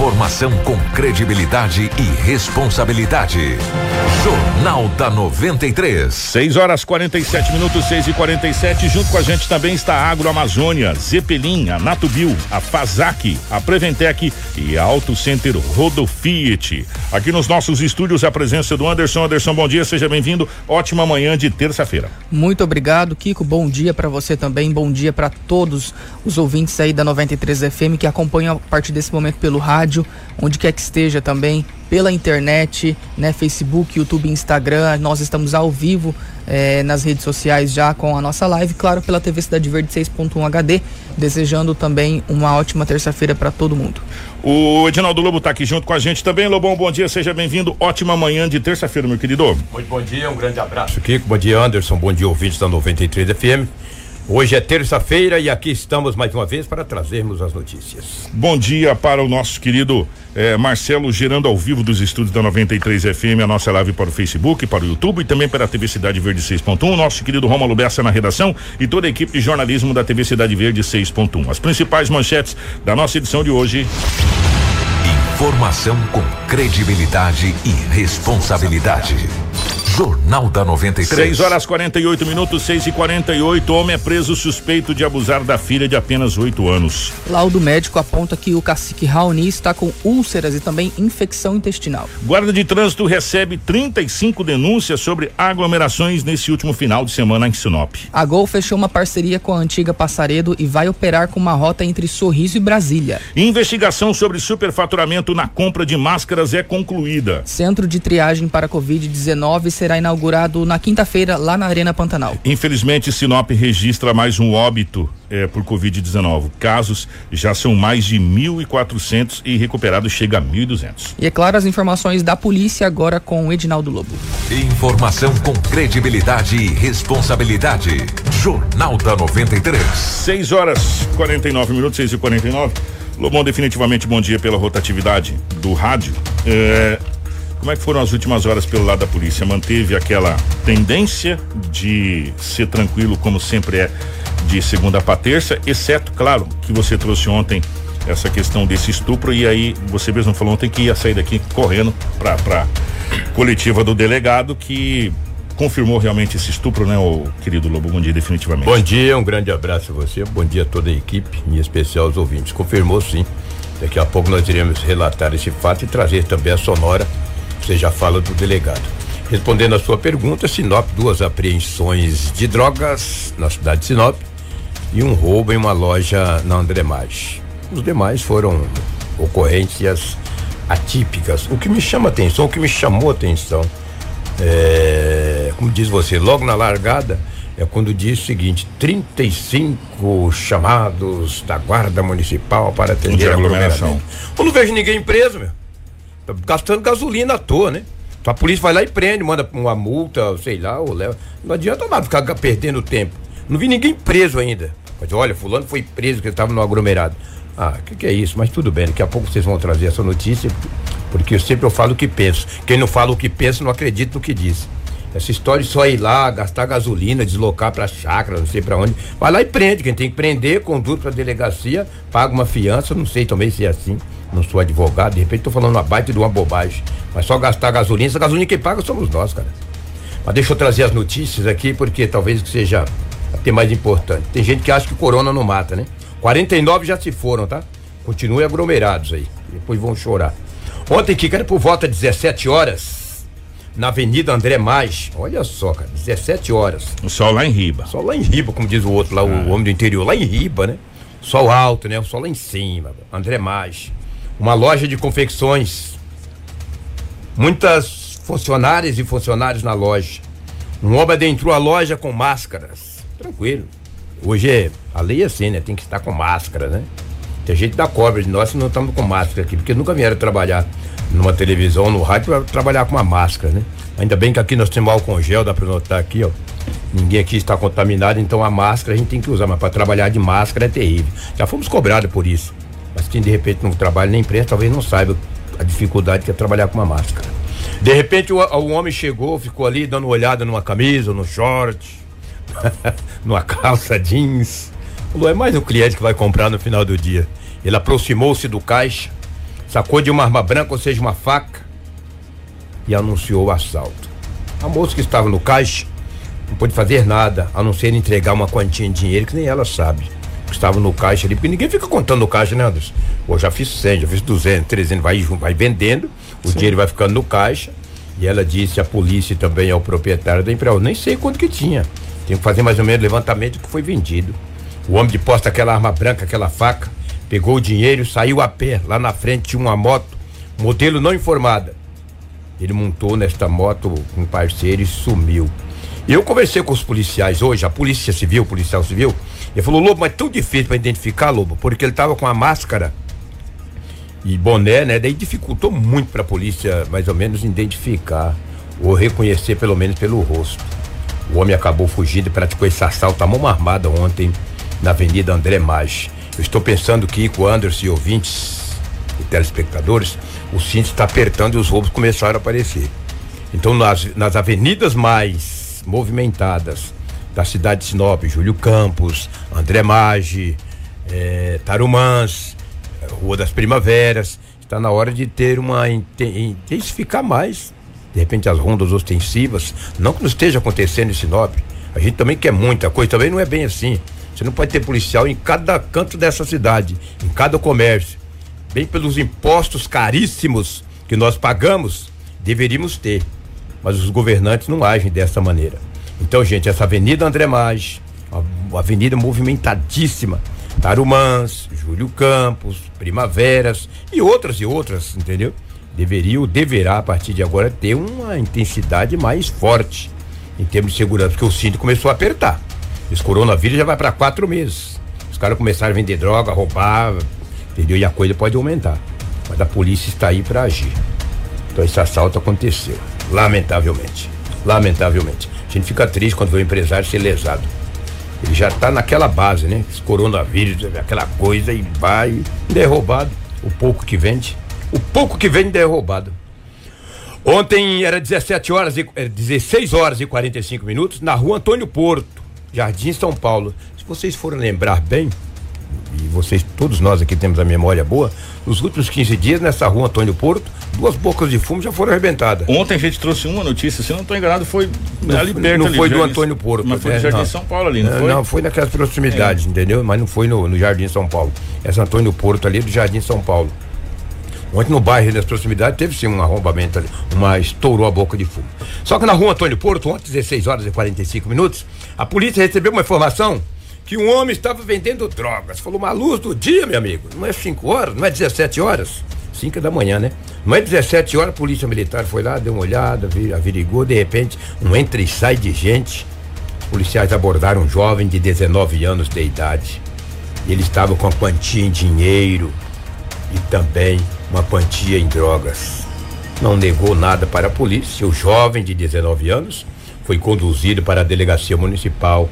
Informação com credibilidade e responsabilidade. Jornal da 93. 6 horas 47 minutos, 6 e 47 Junto com a gente também está a Agroamazônia, Zeppelin, a Natubio, a Fazac, a Preventec e a Auto Center Rodo Fiat. Aqui nos nossos estúdios a presença do Anderson. Anderson, bom dia, seja bem-vindo. Ótima manhã de terça-feira. Muito obrigado, Kiko. Bom dia para você também. Bom dia para todos os ouvintes aí da 93 FM que acompanham a partir desse momento pelo rádio, onde quer que esteja também, pela internet, né, Facebook, YouTube, Instagram. Nós estamos ao vivo eh, nas redes sociais já com a nossa live, claro, pela TV Cidade Verde 6.1 HD, desejando também uma ótima terça-feira para todo mundo. O Edinaldo Lobo está aqui junto com a gente também. Lobão, bom dia, seja bem-vindo. Ótima manhã de terça-feira, meu querido. Muito bom dia, um grande abraço, Kiko. Bom dia, Anderson. Bom dia, ouvintes da 93 FM. Hoje é terça-feira e aqui estamos mais uma vez para trazermos as notícias. Bom dia para o nosso querido eh, Marcelo, gerando ao vivo dos estúdios da 93 FM, a nossa live para o Facebook, para o YouTube e também para a TV Cidade Verde 6.1. Nosso querido Romulo Bessa na redação e toda a equipe de jornalismo da TV Cidade Verde 6.1. As principais manchetes da nossa edição de hoje. Informação com credibilidade e responsabilidade. Jornal da 93. 6 horas 48 minutos, 6 e 48 Homem é preso suspeito de abusar da filha de apenas 8 anos. Laudo médico aponta que o cacique Raoni está com úlceras e também infecção intestinal. Guarda de trânsito recebe 35 denúncias sobre aglomerações nesse último final de semana em Sinop. A Gol fechou uma parceria com a antiga Passaredo e vai operar com uma rota entre Sorriso e Brasília. Investigação sobre superfaturamento na compra de máscaras é concluída. Centro de triagem para Covid-19 será inaugurado na quinta-feira lá na Arena Pantanal. Infelizmente, Sinop registra mais um óbito eh, por Covid-19. Casos já são mais de 1.400 e recuperados chega a 1.200. E é claro, as informações da polícia agora com o Edinaldo Lobo. Informação com credibilidade e responsabilidade. Jornal da 93. 6 horas 49 minutos, 6 e 49 Lobão, definitivamente bom dia pela rotatividade do rádio. Eh, como é que foram as últimas horas pelo lado da polícia? Manteve aquela tendência de ser tranquilo, como sempre é, de segunda para terça, exceto, claro, que você trouxe ontem essa questão desse estupro e aí você mesmo falou ontem que ia sair daqui correndo para para coletiva do delegado que confirmou realmente esse estupro, né, o querido Lobo? Bom dia, definitivamente. Bom dia, um grande abraço a você, bom dia a toda a equipe, em especial aos ouvintes. Confirmou sim. Daqui a pouco nós iremos relatar esse fato e trazer também a sonora você já fala do delegado. Respondendo a sua pergunta, Sinop, duas apreensões de drogas na cidade de Sinop e um roubo em uma loja na André Maggi. Os demais foram ocorrências atípicas. O que me chama atenção, o que me chamou atenção, é, como diz você, logo na largada, é quando diz o seguinte: 35 chamados da Guarda Municipal para atender a aglomeração. Eu não vejo ninguém preso, meu. Gastando gasolina à toa, né? A polícia vai lá e prende, manda uma multa, sei lá, ou leva. Não adianta nada ficar perdendo tempo. Não vi ninguém preso ainda. Mas olha, fulano foi preso porque estava no aglomerado. Ah, o que, que, é isso? Mas tudo bem, daqui a pouco vocês vão trazer essa notícia, porque eu sempre eu falo o que penso. Quem não fala o que pensa não acredita no que diz. Essa história de só ir lá, gastar gasolina, deslocar pra chácara, não sei para onde. Vai lá e prende. Quem tem que prender, conduz pra delegacia, paga uma fiança, não sei também se é assim. Não sou advogado, de repente tô falando uma baita de uma bobagem. Mas só gastar gasolina, essa gasolina quem paga somos nós, cara. Mas deixa eu trazer as notícias aqui, porque talvez seja até mais importante. Tem gente que acha que corona não mata, né? 49 já se foram, tá? Continuem aglomerados aí. Depois vão chorar. Ontem, que era por volta de 17 horas, na Avenida André Mais. Olha só, cara, 17 horas. O sol lá em Riba. Sol lá em Riba, como diz o outro lá, ah. o homem do interior, lá em Riba, né? Sol alto, né? O sol lá em cima. André Mais. Uma loja de confecções. Muitas funcionárias e funcionários na loja. Um homem adentrou a loja com máscaras. Tranquilo. Hoje é, a lei é assim, né? Tem que estar com máscara, né? Tem gente da cobra de nós não estamos com máscara aqui, porque nunca vieram trabalhar numa televisão, no rádio, para trabalhar com uma máscara, né? Ainda bem que aqui nós temos álcool gel, dá para notar aqui, ó. Ninguém aqui está contaminado, então a máscara a gente tem que usar, mas para trabalhar de máscara é terrível. Já fomos cobrados por isso. Mas quem de repente não trabalha na imprensa talvez não saiba a dificuldade que é trabalhar com uma máscara. De repente o, o homem chegou, ficou ali dando uma olhada numa camisa, no short, numa calça jeans. Falou, é mais um cliente que vai comprar no final do dia. Ele aproximou-se do caixa, sacou de uma arma branca, ou seja, uma faca, e anunciou o assalto. A moça que estava no caixa não pôde fazer nada, a não ser entregar uma quantia de dinheiro que nem ela sabe. Que estava no caixa ali, porque ninguém fica contando no caixa, né, Anderson? Pô, já fiz 100, já fiz 200, 300, vai, vai vendendo, o Sim. dinheiro vai ficando no caixa. E ela disse a polícia também ao proprietário da empresa, nem sei quanto que tinha. Tem que fazer mais ou menos levantamento que foi vendido. O homem de posta aquela arma branca, aquela faca, pegou o dinheiro, saiu a pé. Lá na frente tinha uma moto, modelo não informada. Ele montou nesta moto com um parceiro e sumiu. Eu conversei com os policiais hoje, a polícia civil, policial civil, ele falou, Lobo, mas é tão difícil para identificar, Lobo, porque ele tava com a máscara e boné, né? Daí dificultou muito para a polícia, mais ou menos, identificar ou reconhecer, pelo menos, pelo rosto. O homem acabou fugindo e praticou esse assalto à mão armada ontem na Avenida André Maggi. Eu estou pensando que com Anderson e ouvintes e telespectadores, o cinto está apertando e os roubos começaram a aparecer. Então, nas, nas avenidas mais movimentadas da cidade de Sinop, Júlio Campos, André Maggi, eh, Tarumãs, Rua das Primaveras, está na hora de ter uma intensificar mais, de repente as rondas ostensivas, não que não esteja acontecendo em Sinop. A gente também quer muita coisa, também não é bem assim. Você não pode ter policial em cada canto dessa cidade, em cada comércio. Bem pelos impostos caríssimos que nós pagamos, deveríamos ter. Mas os governantes não agem dessa maneira. Então, gente, essa Avenida André Maggi, uma avenida movimentadíssima, Tarumãs, Júlio Campos, Primaveras e outras e outras, entendeu? Deveria ou deverá, a partir de agora, ter uma intensidade mais forte em termos de segurança, porque o cinto começou a apertar. Esse coronavírus já vai para quatro meses. Os caras começaram a vender droga, roubar, entendeu? E a coisa pode aumentar. Mas a polícia está aí para agir. Então esse assalto aconteceu. Lamentavelmente. Lamentavelmente. A gente fica triste quando vê o empresário ser lesado. Ele já está naquela base, né? Esse coronavírus, aquela coisa e vai derrubado. O pouco que vende. O pouco que vende é roubado. Ontem era 17 horas e 16 horas e 45 minutos na rua Antônio Porto. Jardim São Paulo. Se vocês forem lembrar bem, e vocês, todos nós aqui temos a memória boa, nos últimos 15 dias, nessa rua Antônio Porto, duas bocas de fumo já foram arrebentadas. Ontem a gente trouxe uma notícia, se não estou enganado, foi não, ali perto. Não ali, foi do Jardim, Antônio Porto. Mas foi é, do Jardim não. São Paulo ali, não, não foi? Não, foi naquelas proximidades, é. entendeu? Mas não foi no, no Jardim São Paulo. Essa Antônio Porto ali é do Jardim São Paulo. Ontem no bairro das proximidades teve sim um arrombamento ali, uma estourou a boca de fumo. Só que na rua Antônio Porto, ontem 16 horas e 45 minutos, a polícia recebeu uma informação que um homem estava vendendo drogas. Falou, uma luz do dia, meu amigo. Não é 5 horas, não é 17 horas. 5 da manhã, né? Não é 17 horas, a polícia militar foi lá, deu uma olhada, averigou, de repente, um entra e sai de gente. Os policiais abordaram um jovem de 19 anos de idade. Ele estava com a quantia em dinheiro e também uma quantia em drogas. Não negou nada para a polícia. O jovem de 19 anos foi conduzido para a delegacia municipal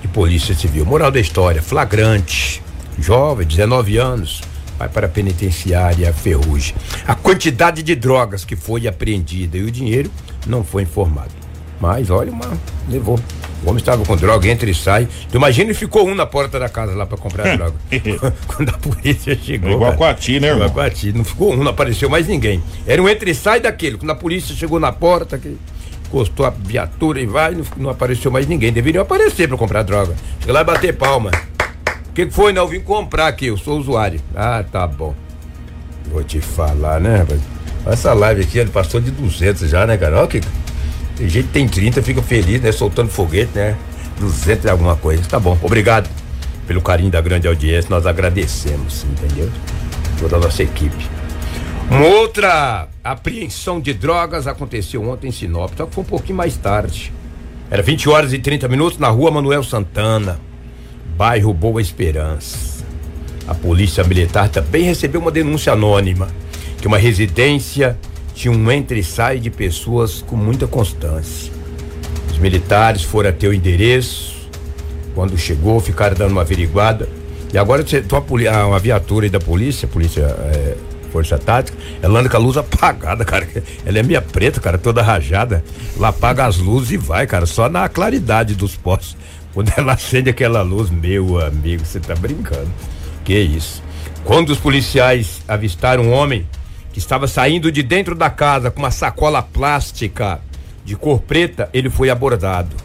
de polícia civil. Moral da história: flagrante. Jovem, 19 anos, vai para a penitenciária Ferrugem. A quantidade de drogas que foi apreendida e o dinheiro não foi informado. Mas olha, uma levou. O homem estava com droga, entra e sai. Tu imagina, ficou um na porta da casa lá para comprar droga. Quando a polícia chegou. Igual com a ti, né, irmão? Igual com a ti. Não ficou um, não apareceu mais ninguém. Era um entra e sai daquele. Quando a polícia chegou na porta, que encostou a viatura e vai, não, não apareceu mais ninguém. Deveriam aparecer para comprar droga. Chega lá e bater palma. O que, que foi? Não, eu vim comprar aqui, eu sou usuário. Ah, tá bom. Vou te falar, né, rapaz? Essa live aqui, ele passou de 200 já, né, cara? Olha que tem gente tem 30, fica feliz, né? Soltando foguete, né? 200 e alguma coisa. Tá bom, obrigado pelo carinho da grande audiência, nós agradecemos, entendeu? Toda a nossa equipe. Uma outra apreensão de drogas aconteceu ontem em Sinop, só que foi um pouquinho mais tarde. Era 20 horas e 30 minutos na rua Manuel Santana, bairro Boa Esperança. A polícia militar também recebeu uma denúncia anônima que uma residência tinha um entre e sai de pessoas com muita constância. Os militares foram até o endereço, quando chegou, ficaram dando uma averiguada. E agora a, uma viatura da polícia, polícia é, Força Tática, ela anda com a luz apagada, cara. Ela é meia preta, cara, toda rajada. Ela apaga as luzes e vai, cara, só na claridade dos postes. Quando ela acende aquela luz, meu amigo, você tá brincando. Que isso. Quando os policiais avistaram um homem que estava saindo de dentro da casa com uma sacola plástica de cor preta, ele foi abordado.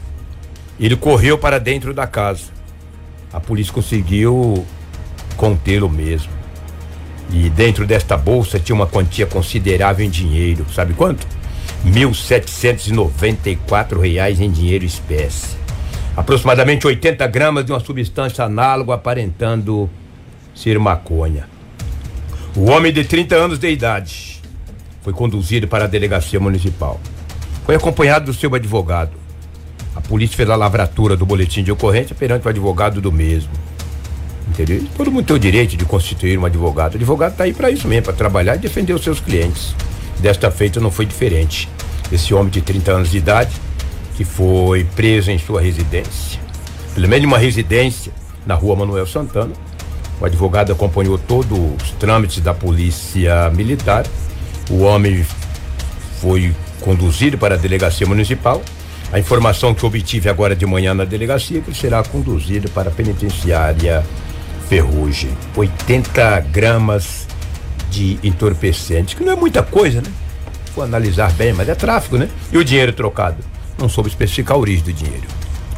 Ele correu para dentro da casa. A polícia conseguiu contê-lo mesmo. E dentro desta bolsa tinha uma quantia considerável em dinheiro. Sabe quanto? 1.794 reais em dinheiro espécie. Aproximadamente 80 gramas de uma substância análoga aparentando ser maconha. O homem de 30 anos de idade foi conduzido para a delegacia municipal. Foi acompanhado do seu advogado. A polícia fez a lavratura do boletim de ocorrência perante o advogado do mesmo. Entendeu? Todo mundo tem o direito de constituir um advogado. O advogado está aí para isso mesmo, para trabalhar e defender os seus clientes. Desta feita não foi diferente. Esse homem de 30 anos de idade, que foi preso em sua residência, pelo menos uma residência na rua Manuel Santana, o advogado acompanhou todos os trâmites da polícia militar. O homem foi conduzido para a delegacia municipal. A informação que obtive agora de manhã na delegacia é que ele será conduzido para a penitenciária Ferrugem. 80 gramas de entorpecente, que não é muita coisa, né? Vou analisar bem, mas é tráfico, né? E o dinheiro trocado? Não soube especificar a origem do dinheiro.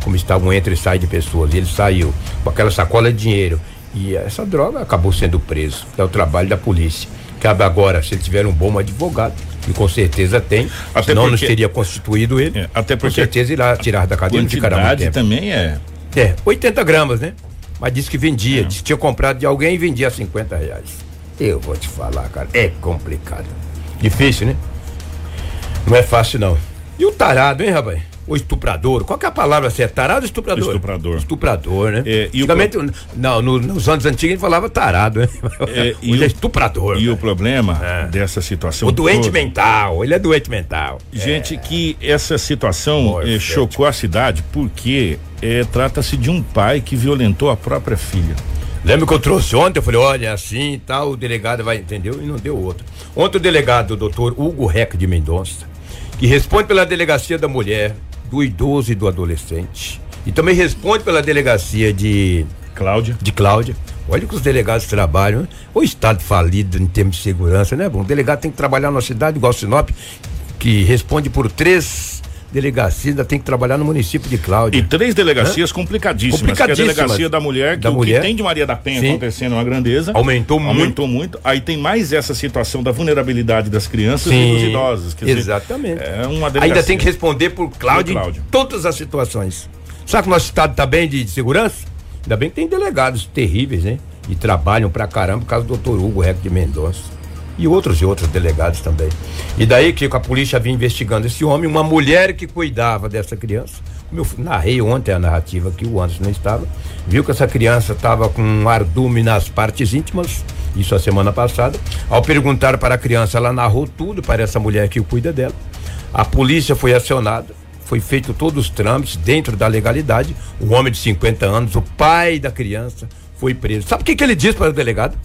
Como estava um entra e sai de pessoas. Ele saiu com aquela sacola de dinheiro e essa droga acabou sendo preso. É o trabalho da polícia. Cabe agora, se ele tiver um bom advogado, e com certeza tem, até senão porque, não teria constituído ele. É, até porque com certeza irá tirar da cadeia não ficará muito tempo. também é. É, 80 gramas, né? Mas disse que vendia, é. disse que tinha comprado de alguém e vendia a 50 reais. Eu vou te falar, cara, é complicado. Difícil, né? Não é fácil, não. E o tarado, hein, rapaz? O estuprador. Qual que é a palavra certa? Tarado ou estuprador? Estuprador. Estuprador, né? É, Antigamente, o... não, no, nos anos antigos ele falava tarado, né? É, e Hoje é estuprador. E né? o problema é. dessa situação. O doente toda... mental, ele é doente mental. Gente, é. que essa situação eh, chocou a cidade porque eh, trata-se de um pai que violentou a própria filha. Lembra que eu trouxe ontem? Eu falei, olha, assim e tal, o delegado vai, entendeu? E não deu outro. Ontem o delegado, o doutor Hugo Rec de Mendonça, que responde pela delegacia da mulher, do idoso e do adolescente. E também responde pela delegacia de Cláudia. De Cláudia. Olha que os delegados trabalham. Né? O estado falido em termos de segurança, né? Bom, o delegado tem que trabalhar numa cidade igual Sinop, que responde por três delegacia ainda tem que trabalhar no município de Cláudia. E três delegacias Hã? complicadíssimas. complicadíssimas. Que é a delegacia da mulher, que da mulher. que tem de Maria da Penha Sim. acontecendo uma grandeza. Aumentou muito. Aumentou muito. Aí tem mais essa situação da vulnerabilidade das crianças Sim. e dos idosos. Quer Exatamente. Dizer, é uma delegacia. Ainda tem que responder por Cláudia, Cláudia. em todas as situações. Sabe que o nosso estado está bem de, de segurança? Ainda bem que tem delegados terríveis, né? E trabalham pra caramba por causa do doutor Hugo Reco de Mendonça e outros e outros delegados também. E daí que a polícia vinha investigando esse homem, uma mulher que cuidava dessa criança. Eu narrei ontem a narrativa que o Anderson não estava, viu que essa criança estava com um ardume nas partes íntimas, isso a semana passada. Ao perguntar para a criança, ela narrou tudo para essa mulher que cuida dela. A polícia foi acionada, foi feito todos os trâmites dentro da legalidade. O homem de 50 anos, o pai da criança, foi preso. Sabe o que, que ele disse para o delegado?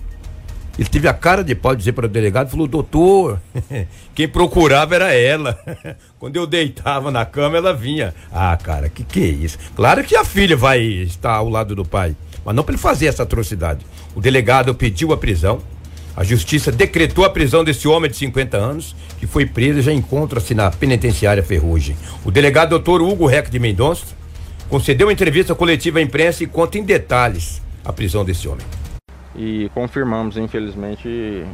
Ele teve a cara de pau de dizer para o delegado, falou, doutor, quem procurava era ela. Quando eu deitava na cama, ela vinha. Ah, cara, que que é isso? Claro que a filha vai estar ao lado do pai, mas não para ele fazer essa atrocidade. O delegado pediu a prisão, a justiça decretou a prisão desse homem de 50 anos, que foi preso e já encontra-se na penitenciária Ferrugem. O delegado doutor Hugo Reck de Mendonça concedeu uma entrevista coletiva à imprensa e conta em detalhes a prisão desse homem e confirmamos, infelizmente,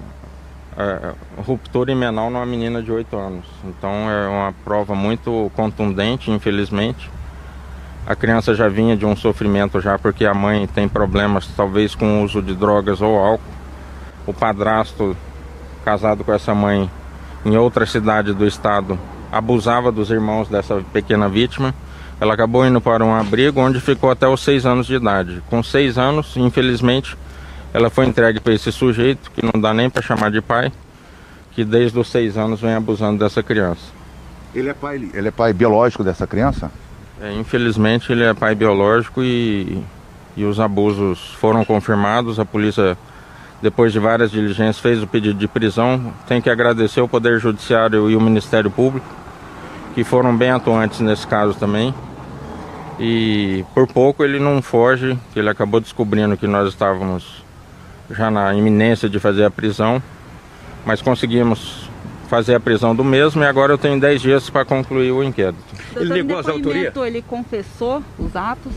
a ruptura imenal numa menina de 8 anos. Então é uma prova muito contundente, infelizmente. A criança já vinha de um sofrimento já porque a mãe tem problemas talvez com o uso de drogas ou álcool. O padrasto, casado com essa mãe em outra cidade do estado, abusava dos irmãos dessa pequena vítima. Ela acabou indo para um abrigo onde ficou até os seis anos de idade. Com seis anos, infelizmente, ela foi entregue para esse sujeito, que não dá nem para chamar de pai, que desde os seis anos vem abusando dessa criança. Ele é pai, ele é pai biológico dessa criança? É, infelizmente ele é pai biológico e, e os abusos foram confirmados. A polícia, depois de várias diligências, fez o pedido de prisão. Tem que agradecer o Poder Judiciário e o Ministério Público, que foram bem atuantes nesse caso também. E por pouco ele não foge, que ele acabou descobrindo que nós estávamos já na iminência de fazer a prisão, mas conseguimos fazer a prisão do mesmo e agora eu tenho 10 dias para concluir o inquérito. Ele negou as autorias? Ele confessou os atos?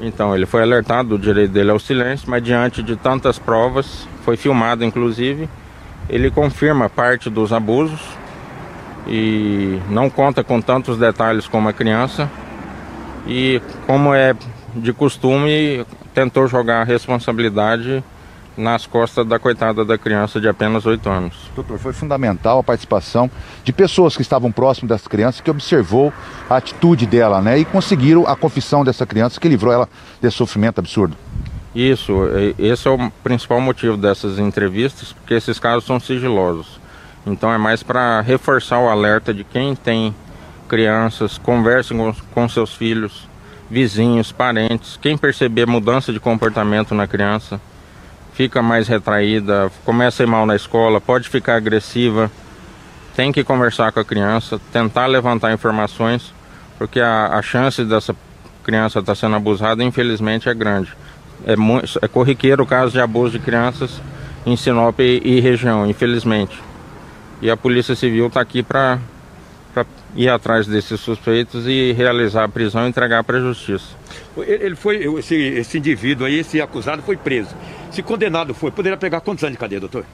Então, ele foi alertado do direito dele ao silêncio, mas diante de tantas provas, foi filmado inclusive, ele confirma parte dos abusos e não conta com tantos detalhes como a criança. E como é de costume, tentou jogar a responsabilidade nas costas da coitada da criança de apenas 8 anos. Doutor, foi fundamental a participação de pessoas que estavam próximas dessa criança, que observou a atitude dela, né? E conseguiram a confissão dessa criança que livrou ela desse sofrimento absurdo. Isso, esse é o principal motivo dessas entrevistas, porque esses casos são sigilosos. Então é mais para reforçar o alerta de quem tem crianças, conversem com, com seus filhos, vizinhos, parentes, quem perceber mudança de comportamento na criança, fica mais retraída, começa a ir mal na escola, pode ficar agressiva, tem que conversar com a criança, tentar levantar informações, porque a, a chance dessa criança estar tá sendo abusada, infelizmente, é grande. É, é corriqueiro o caso de abuso de crianças em Sinop e, e região, infelizmente. E a Polícia Civil está aqui para ir atrás desses suspeitos e realizar a prisão e entregar para a justiça. Ele foi, esse, esse indivíduo aí, esse acusado foi preso. Se condenado foi, poderia pegar quantos anos de cadeia, doutor?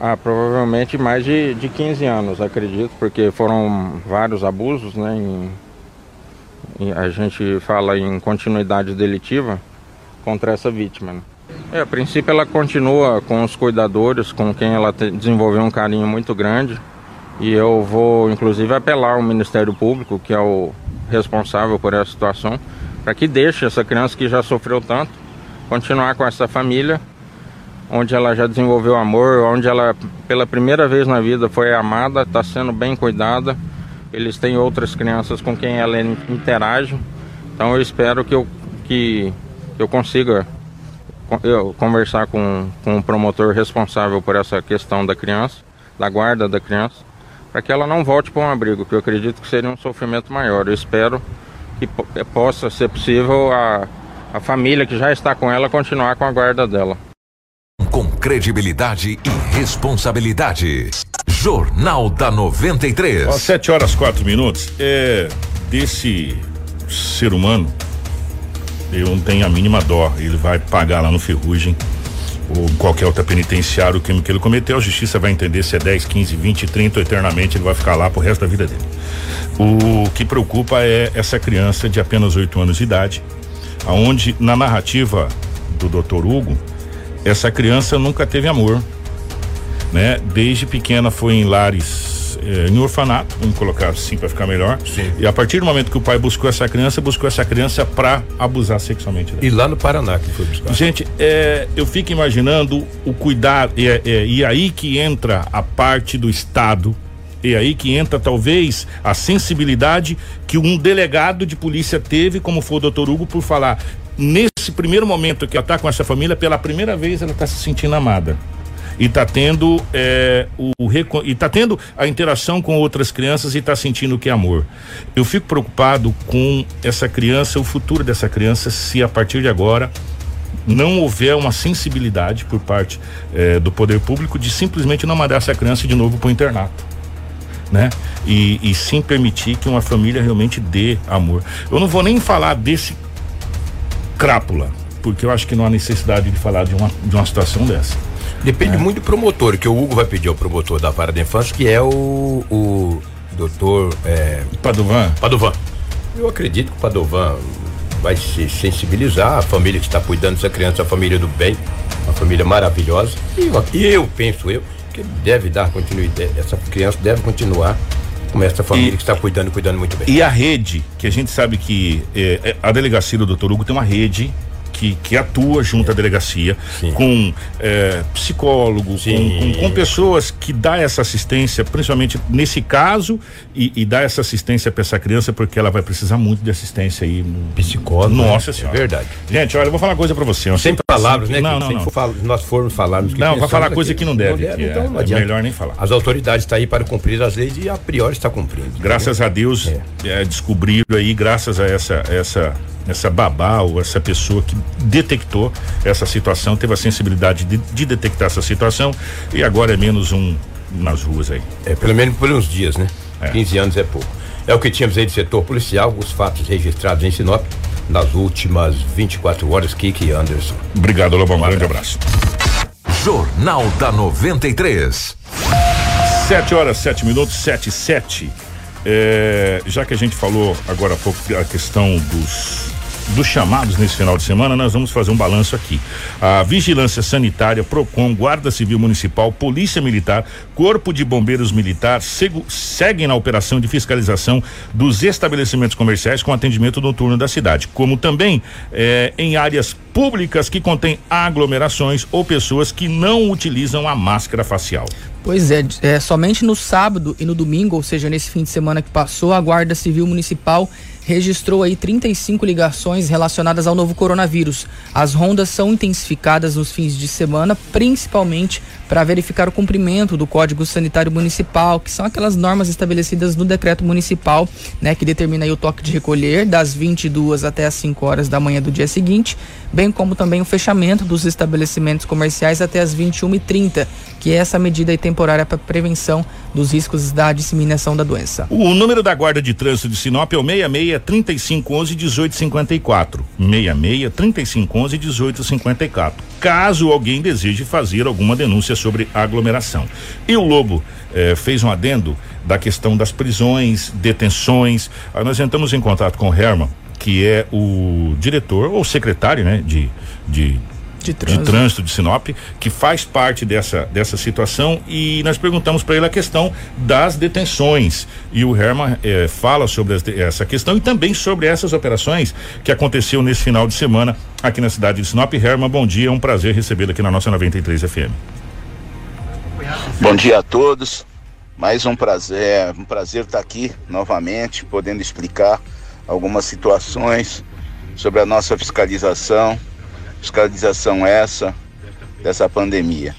Ah, provavelmente mais de, de 15 anos, acredito, porque foram vários abusos, né? Em, em, a gente fala em continuidade delitiva contra essa vítima. Né? É, a princípio ela continua com os cuidadores, com quem ela te, desenvolveu um carinho muito grande. E eu vou, inclusive, apelar ao Ministério Público, que é o responsável por essa situação, para que deixe essa criança que já sofreu tanto continuar com essa família, onde ela já desenvolveu amor, onde ela, pela primeira vez na vida, foi amada, está sendo bem cuidada. Eles têm outras crianças com quem ela interage. Então eu espero que eu, que eu consiga eu conversar com, com o promotor responsável por essa questão da criança, da guarda da criança, para que ela não volte para um abrigo, que eu acredito que seria um sofrimento maior. Eu espero que possa ser possível a, a família que já está com ela continuar com a guarda dela. Com credibilidade e responsabilidade. Jornal da 93. Às 7 horas 4 minutos. É desse ser humano, eu não tenho a mínima dó. Ele vai pagar lá no Ferrugem ou qualquer outra penitenciária o crime que ele cometeu, a justiça vai entender se é 10, 15, 20, 30 eternamente, ele vai ficar lá pro resto da vida dele. O que preocupa é essa criança de apenas 8 anos de idade, aonde na narrativa do Dr. Hugo, essa criança nunca teve amor, né? Desde pequena foi em lares eh, em orfanato, vamos colocar assim para ficar melhor. Sim. E a partir do momento que o pai buscou essa criança, buscou essa criança para abusar sexualmente dela. E lá no Paraná que foi buscar. Gente, é, eu fico imaginando o cuidado, é, é, e aí que entra a parte do Estado, e aí que entra talvez a sensibilidade que um delegado de polícia teve, como foi o doutor Hugo, por falar. Nesse primeiro momento que ela está com essa família, pela primeira vez ela está se sentindo amada e está tendo é, o e está tendo a interação com outras crianças e está sentindo que é amor. Eu fico preocupado com essa criança, o futuro dessa criança, se a partir de agora não houver uma sensibilidade por parte é, do poder público de simplesmente não mandar essa criança de novo para o internato. Né? E, e sim permitir que uma família realmente dê amor. Eu não vou nem falar desse crápula, porque eu acho que não há necessidade de falar de uma, de uma situação dessa. Depende é. muito do promotor, que o Hugo vai pedir ao promotor da vara da infância, que é o, o doutor é, Padovan. Padovan. Eu acredito que o Padovan vai se sensibilizar, a família que está cuidando dessa criança, a família do bem, uma família maravilhosa. E eu, eu penso eu que deve dar continuidade, essa criança deve continuar com essa família e, que está cuidando, cuidando muito bem. E a rede, que a gente sabe que é, a delegacia do doutor Hugo tem uma rede que, que atua junto à delegacia, Sim. com é, psicólogo, com, com, com, pessoas que dá essa assistência, principalmente nesse caso, e, e dá essa assistência para essa criança, porque ela vai precisar muito de assistência aí. No... Psicólogo. Nossa né? senhora. É verdade. Gente, olha, eu vou falar uma coisa para você. Sem palavras, né? Não, não, não. For, nós formos falarmos que Não, vai falar coisa que não deve. Não deve então, é, é melhor nem falar. As autoridades estão tá aí para cumprir as leis e a priori está cumprindo. Graças a Deus, é. é. descobriram aí, graças a essa, essa essa babá ou essa pessoa que detectou essa situação, teve a sensibilidade de, de detectar essa situação e agora é menos um nas ruas aí. É, pelo menos por uns dias, né? É. 15 anos é pouco. É o que tínhamos aí de setor policial, os fatos registrados em Sinop nas últimas 24 horas, Kiki Anderson. Obrigado, Lobão. Um grande abraço. Jornal da 93. 7 horas, 7 minutos, 7 e 7. É, já que a gente falou agora há pouco a questão dos dos chamados nesse final de semana, nós vamos fazer um balanço aqui. A Vigilância Sanitária, PROCON, Guarda Civil Municipal, Polícia Militar, Corpo de Bombeiros Militar seguem na operação de fiscalização dos estabelecimentos comerciais com atendimento noturno da cidade, como também eh, em áreas públicas que contêm aglomerações ou pessoas que não utilizam a máscara facial. Pois é, é, somente no sábado e no domingo, ou seja, nesse fim de semana que passou, a Guarda Civil Municipal registrou aí 35 ligações relacionadas ao novo coronavírus. As rondas são intensificadas nos fins de semana, principalmente para verificar o cumprimento do Código Sanitário Municipal, que são aquelas normas estabelecidas no decreto municipal, né, que determina o toque de recolher das 22 até as 5 horas da manhã do dia seguinte, bem como também o fechamento dos estabelecimentos comerciais até as 21h30, que é essa medida temporária para prevenção dos riscos da disseminação da doença. O número da Guarda de Trânsito de Sinop é o 66 3511 1854. 66 3511 1854. Caso alguém deseje fazer alguma denúncia sobre aglomeração. E o Lobo eh, fez um adendo da questão das prisões, detenções. Aí nós entramos em contato com o Herman, que é o diretor ou secretário, né, de, de de trânsito. de trânsito de Sinop, que faz parte dessa, dessa situação e nós perguntamos para ele a questão das detenções. E o Herman eh, fala sobre as, essa questão e também sobre essas operações que aconteceu nesse final de semana aqui na cidade de Sinop. Herman, bom dia, é um prazer recebê-lo aqui na nossa 93 FM. Bom dia a todos. Mais um prazer, um prazer estar aqui novamente, podendo explicar algumas situações sobre a nossa fiscalização Fiscalização essa dessa pandemia.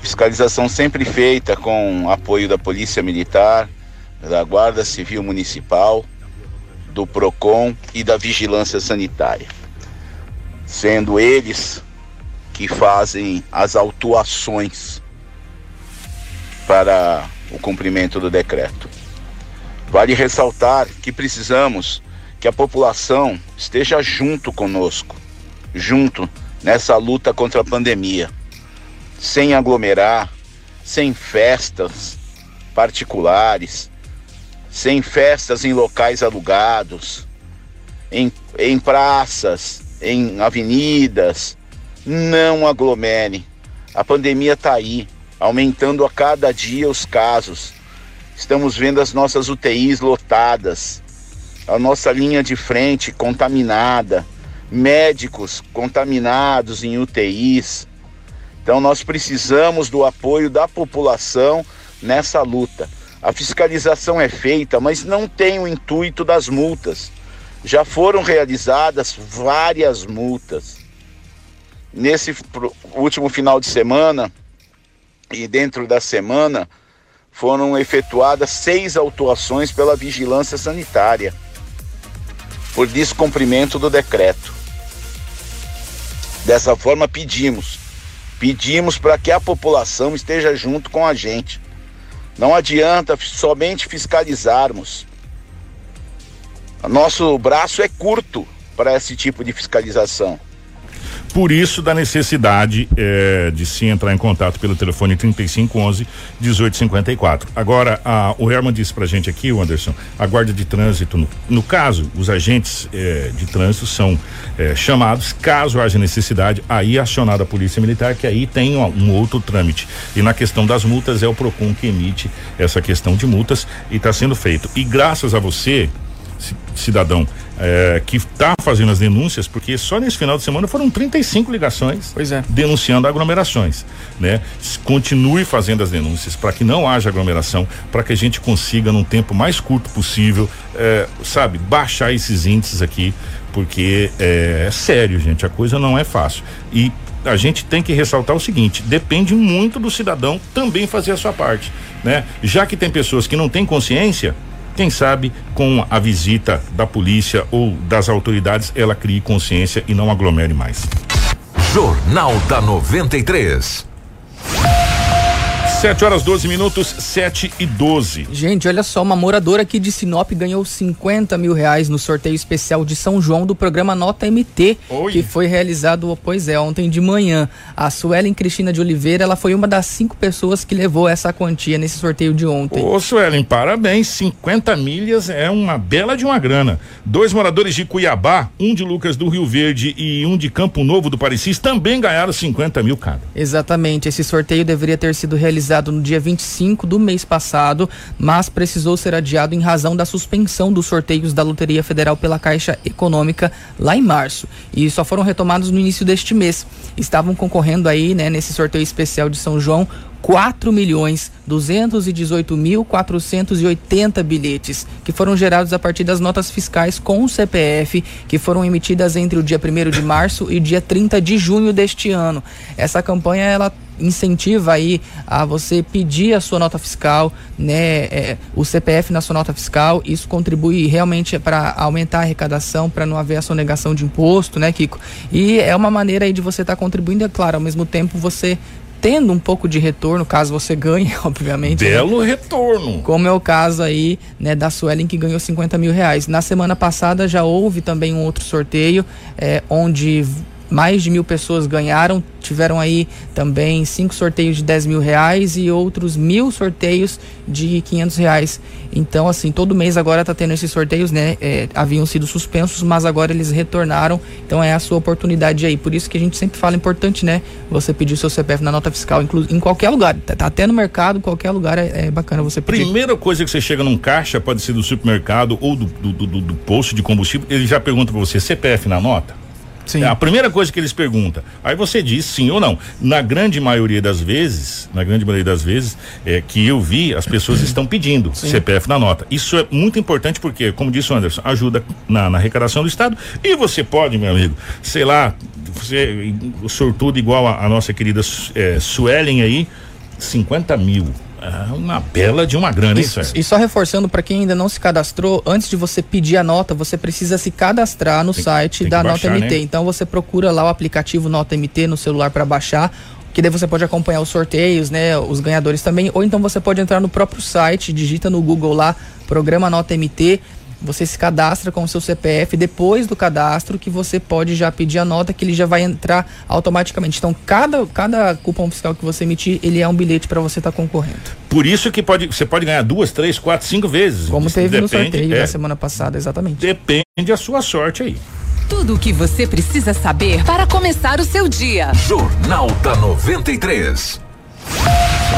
Fiscalização sempre feita com apoio da Polícia Militar, da Guarda Civil Municipal, do PROCON e da Vigilância Sanitária. Sendo eles que fazem as autuações para o cumprimento do decreto. Vale ressaltar que precisamos que a população esteja junto conosco junto nessa luta contra a pandemia, sem aglomerar, sem festas particulares, sem festas em locais alugados, em, em praças, em avenidas. Não aglomere. A pandemia está aí, aumentando a cada dia os casos. Estamos vendo as nossas UTIs lotadas, a nossa linha de frente contaminada médicos contaminados em UTIs. Então nós precisamos do apoio da população nessa luta. A fiscalização é feita, mas não tem o intuito das multas. Já foram realizadas várias multas. Nesse último final de semana e dentro da semana foram efetuadas seis autuações pela vigilância sanitária por descumprimento do decreto. Dessa forma, pedimos. Pedimos para que a população esteja junto com a gente. Não adianta somente fiscalizarmos. Nosso braço é curto para esse tipo de fiscalização. Por isso, da necessidade eh, de se entrar em contato pelo telefone 3511 1854. Agora, a, o Herman disse pra gente aqui, o Anderson, a guarda de trânsito, no, no caso, os agentes eh, de trânsito são eh, chamados, caso haja necessidade, aí é acionada a Polícia Militar, que aí tem um, um outro trâmite. E na questão das multas, é o PROCON que emite essa questão de multas e está sendo feito. E graças a você, cidadão é, que está fazendo as denúncias, porque só nesse final de semana foram 35 ligações é. denunciando aglomerações, né? Continue fazendo as denúncias para que não haja aglomeração, para que a gente consiga num tempo mais curto possível, é, sabe, baixar esses índices aqui, porque é, é sério, gente, a coisa não é fácil. E a gente tem que ressaltar o seguinte: depende muito do cidadão também fazer a sua parte, né? Já que tem pessoas que não têm consciência, Quem sabe com a visita da polícia ou das autoridades ela crie consciência e não aglomere mais. Jornal da 93. 7 horas 12 minutos, 7 e 12. Gente, olha só, uma moradora aqui de Sinop ganhou 50 mil reais no sorteio especial de São João do programa Nota MT, Oi. que foi realizado, pois é, ontem de manhã. A Suelen Cristina de Oliveira, ela foi uma das cinco pessoas que levou essa quantia nesse sorteio de ontem. Ô, Suelen, parabéns. 50 milhas é uma bela de uma grana. Dois moradores de Cuiabá, um de Lucas do Rio Verde e um de Campo Novo do Parecis, também ganharam 50 mil cada. Exatamente, esse sorteio deveria ter sido realizado no dia 25 do mês passado, mas precisou ser adiado em razão da suspensão dos sorteios da Loteria Federal pela Caixa Econômica lá em março. E só foram retomados no início deste mês. Estavam concorrendo aí, né, nesse sorteio especial de São João, 4 milhões 218 mil 480 bilhetes que foram gerados a partir das notas fiscais com o CPF que foram emitidas entre o dia 1 de março e o dia 30 de junho deste ano. Essa campanha ela incentiva aí a você pedir a sua nota fiscal, né, é, o CPF na sua nota fiscal, isso contribui realmente para aumentar a arrecadação, para não haver a sonegação de imposto, né, Kiko? E é uma maneira aí de você estar tá contribuindo, é claro, ao mesmo tempo você tendo um pouco de retorno, caso você ganhe, obviamente. né? Belo né? retorno. Como é o caso aí, né, da Suelen que ganhou 50 mil reais. Na semana passada já houve também um outro sorteio, é, onde mais de mil pessoas ganharam. Tiveram aí também cinco sorteios de 10 mil reais e outros mil sorteios de 500 reais. Então, assim, todo mês agora tá tendo esses sorteios, né? É, haviam sido suspensos, mas agora eles retornaram. Então, é a sua oportunidade aí. Por isso que a gente sempre fala importante, né? Você pedir seu CPF na nota fiscal, em qualquer lugar. Tá, tá até no mercado, qualquer lugar é, é, bacana você pedir. Primeira coisa que você chega num caixa, pode ser do supermercado ou do, do, do, do posto de combustível, ele já pergunta pra você: CPF na nota? Sim. É a primeira coisa que eles perguntam. Aí você diz sim ou não. Na grande maioria das vezes, na grande maioria das vezes, é, que eu vi, as pessoas estão pedindo Sim. CPF na nota. Isso é muito importante porque, como disse o Anderson, ajuda na, na arrecadação do Estado. E você pode, meu amigo, sei lá, você, sortudo igual a, a nossa querida é, Suelen aí, 50 mil. É uma bela de uma grana, hein, Isso, Sérgio? e só reforçando para quem ainda não se cadastrou, antes de você pedir a nota, você precisa se cadastrar no Tem site tem da baixar, Nota MT. né? Então você procura lá o aplicativo Nota MT no celular para baixar, que daí você pode acompanhar os sorteios, né, os ganhadores também, ou então você pode entrar no próprio site, digita no Google lá, programa Nota MT, você se cadastra com o seu CPF, depois do cadastro que você pode já pedir a nota que ele já vai entrar automaticamente. Então, cada, cada cupom fiscal que você emitir, ele é um bilhete para você estar concorrendo. Por isso que pode, você pode ganhar duas, três, quatro, cinco vezes. Como teve no Depende, sorteio é, da semana passada, exatamente. Depende a sua sorte aí. Tudo o que você precisa saber para começar o seu dia. Jornal da 93.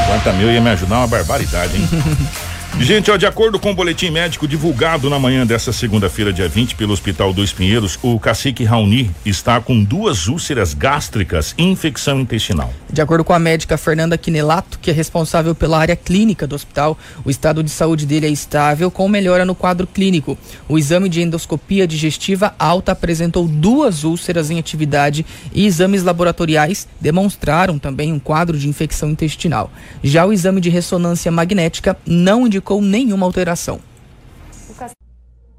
50 mil ia me ajudar uma barbaridade, hein? Gente, ó, de acordo com o boletim médico divulgado na manhã dessa segunda-feira, dia 20, pelo Hospital dos Pinheiros, o cacique Raoni está com duas úlceras gástricas e infecção intestinal. De acordo com a médica Fernanda Quinelato, que é responsável pela área clínica do hospital, o estado de saúde dele é estável, com melhora no quadro clínico. O exame de endoscopia digestiva alta apresentou duas úlceras em atividade e exames laboratoriais demonstraram também um quadro de infecção intestinal. Já o exame de ressonância magnética não indicou nenhuma alteração.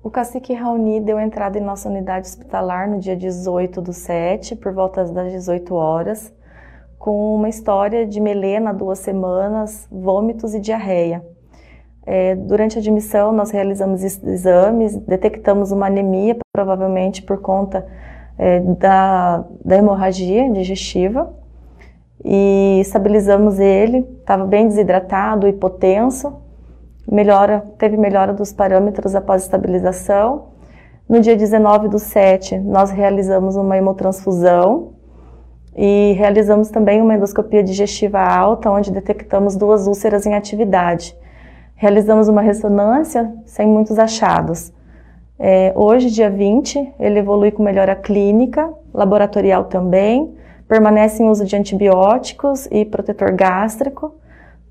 O cacique Raoni deu entrada em nossa unidade hospitalar no dia 18 do 7, por volta das 18 horas, com uma história de melena duas semanas, vômitos e diarreia. É, durante a admissão, nós realizamos es- exames, detectamos uma anemia, provavelmente por conta é, da, da hemorragia digestiva, e estabilizamos ele, estava bem desidratado, hipotenso, melhora, teve melhora dos parâmetros após estabilização. No dia 19 do 7, nós realizamos uma hemotransfusão e realizamos também uma endoscopia digestiva alta, onde detectamos duas úlceras em atividade. Realizamos uma ressonância sem muitos achados. É, hoje, dia 20, ele evolui com melhora clínica, laboratorial também, permanece em uso de antibióticos e protetor gástrico,